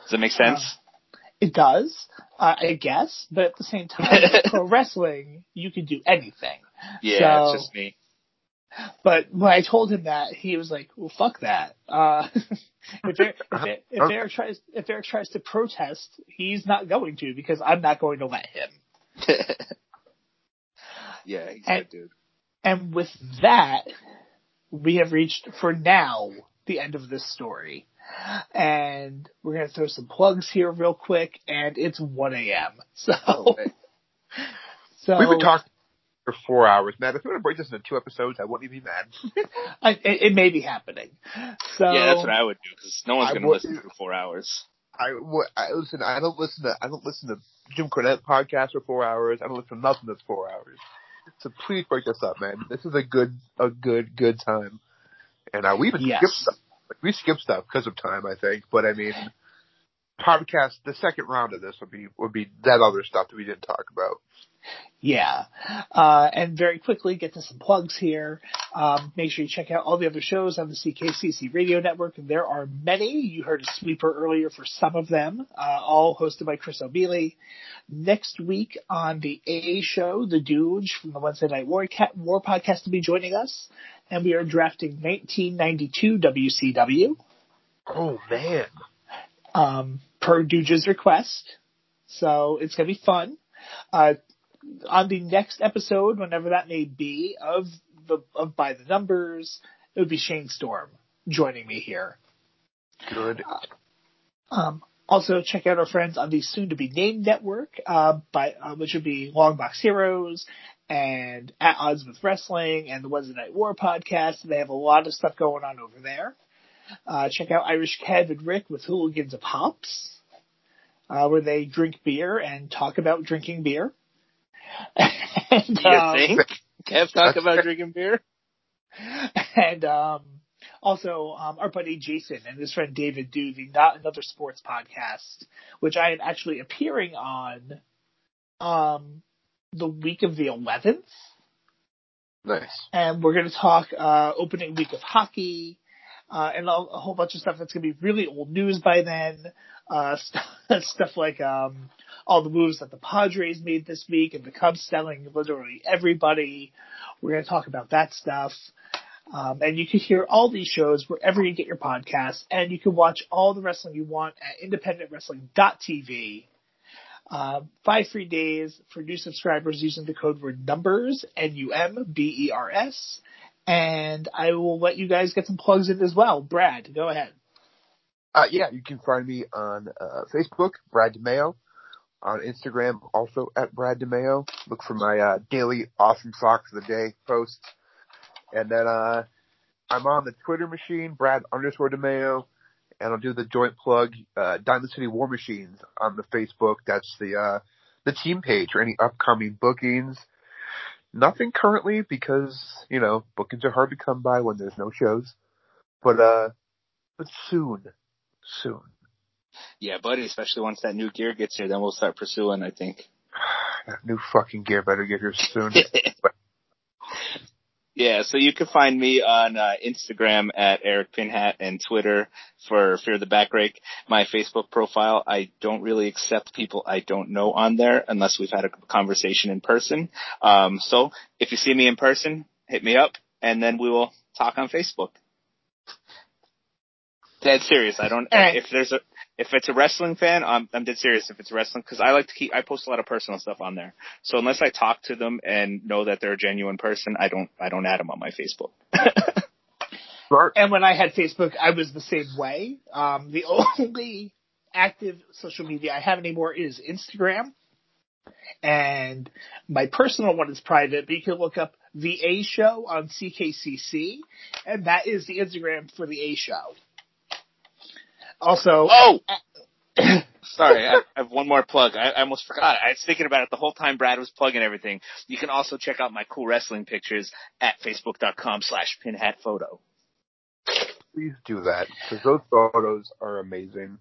Does that make sense? Uh, it does, uh, I guess. But at the same time, *laughs* pro wrestling, you can do anything. Yeah, So- it's just me. But when I told him that, he was like, "Well, fuck that." Uh, *laughs* if, Eric, if, if Eric tries, if Eric tries to protest, he's not going to because I'm not going to let him. *laughs* yeah, he's And- good dude. And with that, we have reached, for now, the end of this story. And we're going to throw some plugs here real quick, and it's 1 a.m. *laughs* So, Oh, so We've been talking for four hours, Matt. If you want to break this into two episodes, I wouldn't even be mad. *laughs* I, it, it may be happening. So, yeah, that's what I would do because no one's going to listen for four hours. I, what, I listen. I don't listen to. I don't listen to Jim Cornette podcast for four hours. I don't listen to nothing that's four hours. So please break this up, man. This is a good, a good, good time. And uh, we even Yes. skipped stuff. Like, we skipped stuff because of time, I think. But I mean, podcast. The second round of this would be would be that other stuff that we didn't talk about. Yeah. Uh, and very quickly, get to some plugs here. Um, make sure you check out all the other shows on the CKCC radio network. and There are many. You heard a sweeper earlier for some of them, uh, all hosted by Chris O'Beely. Next week on the AA show, the Dude from the Wednesday Night War, Cat, War podcast will be joining us. And we are drafting 1992 WCW Oh man. um, per Dooge's request. So it's going to be fun. Uh, on the next episode, whenever that may be, of the of by the numbers, it would be Shane Storm joining me here. Good. Um, also, check out our friends on the soon-to-be named network, uh, by uh, which would be Longbox Heroes and At Odds with Wrestling and the Wednesday Night War podcast. They have a lot of stuff going on over there. Uh, check out Irish Kev and Rick with Hooligans of Hops, uh, where they drink beer and talk about drinking beer. *laughs* and, You um, think? Kev talk about drinking beer? *laughs* and um, also um, our buddy Jason and his friend David do the Not Another Sports podcast, which I am actually appearing on um, the week of the 11th. Nice. And we're going to talk uh, opening week of hockey uh, and a, a whole bunch of stuff that's going to be really old news by then. Uh, *laughs* st- stuff like um, all the moves that the Padres made this week and the Cubs selling literally everybody. We're going to talk about that stuff. Um, and you can hear all these shows wherever you get your podcasts, and you can watch all the wrestling you want at independentwrestling.tv. Uh, five free days for new subscribers using the code word numbers, N-U-M-B-E-R-S. And I will let you guys get some plugs in as well. Brad, go ahead. Uh, yeah, you can find me on uh, Facebook, Brad DeMayo. On Instagram, also at Brad DeMayo. Look for my uh, daily awesome socks of the day posts. And then uh, I'm on the Twitter machine, Brad underscore DeMayo. and I'll do the joint plug, uh, Diamond City War Machines on the Facebook. That's the, uh, the team page for any upcoming bookings. Nothing currently because, you know, bookings are hard to come by when there's no shows. But, uh, but soon, soon. Yeah, buddy, especially once that new gear gets here, then we'll start pursuing, I think. *sighs* that new fucking gear better get here soon. *laughs* Yeah, so you can find me on uh, Instagram at Eric Pinhat and Twitter for Fear the Backrake. My Facebook profile, I don't really accept people I don't know on there unless we've had a conversation in person. Um, so if you see me in person, hit me up and then we will talk on Facebook. Dead serious. I don't. Alright. If there's a if it's a wrestling fan, I'm I'm dead serious. If it's wrestling, because I like to keep I post a lot of personal stuff on there. So unless I talk to them and know that they're a genuine person, I don't I don't add them on my Facebook. *laughs* Smart. And when I had Facebook, I was the same way. Um, the *laughs* only active social media I have anymore is Instagram. And my personal one is private, but you can look up the A Show on CKCC, and that is the Instagram for the A Show. Also, Oh, *coughs* sorry. I, I have one more plug. I, I almost forgot. I was thinking about it the whole time Brad was plugging everything. You can also check out my cool wrestling pictures at facebook.com slash pinhatphoto. Please do that because those photos are amazing.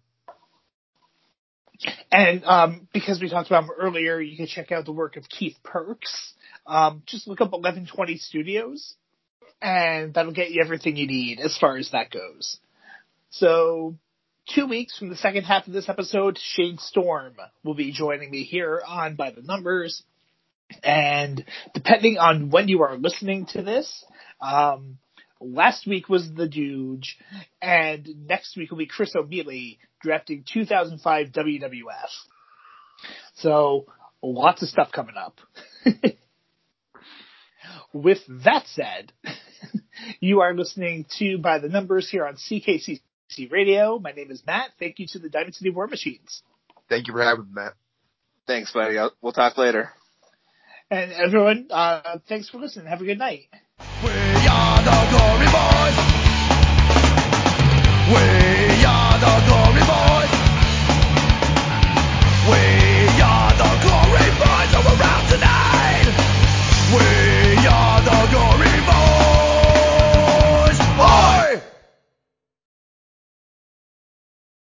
And um, because we talked about him earlier, you can check out the work of Keith Perks. Um, just look up 1120 Studios, and that'll get you everything you need as far as that goes. So, two weeks from the second half of this episode, Shane Storm will be joining me here on By the Numbers. And depending on when you are listening to this, um, last week was the Duge, and next week will be Chris O'Mealy drafting 2005 WWF. So, lots of stuff coming up. *laughs* With that said, *laughs* you are listening to By the Numbers here on CKCC Radio. My name is Matt. Thank you to the Diamond City War Machines. Thank you for having me, Matt. Thanks, buddy. I'll, we'll talk later. And everyone, uh, thanks for listening. Have a good night. We are the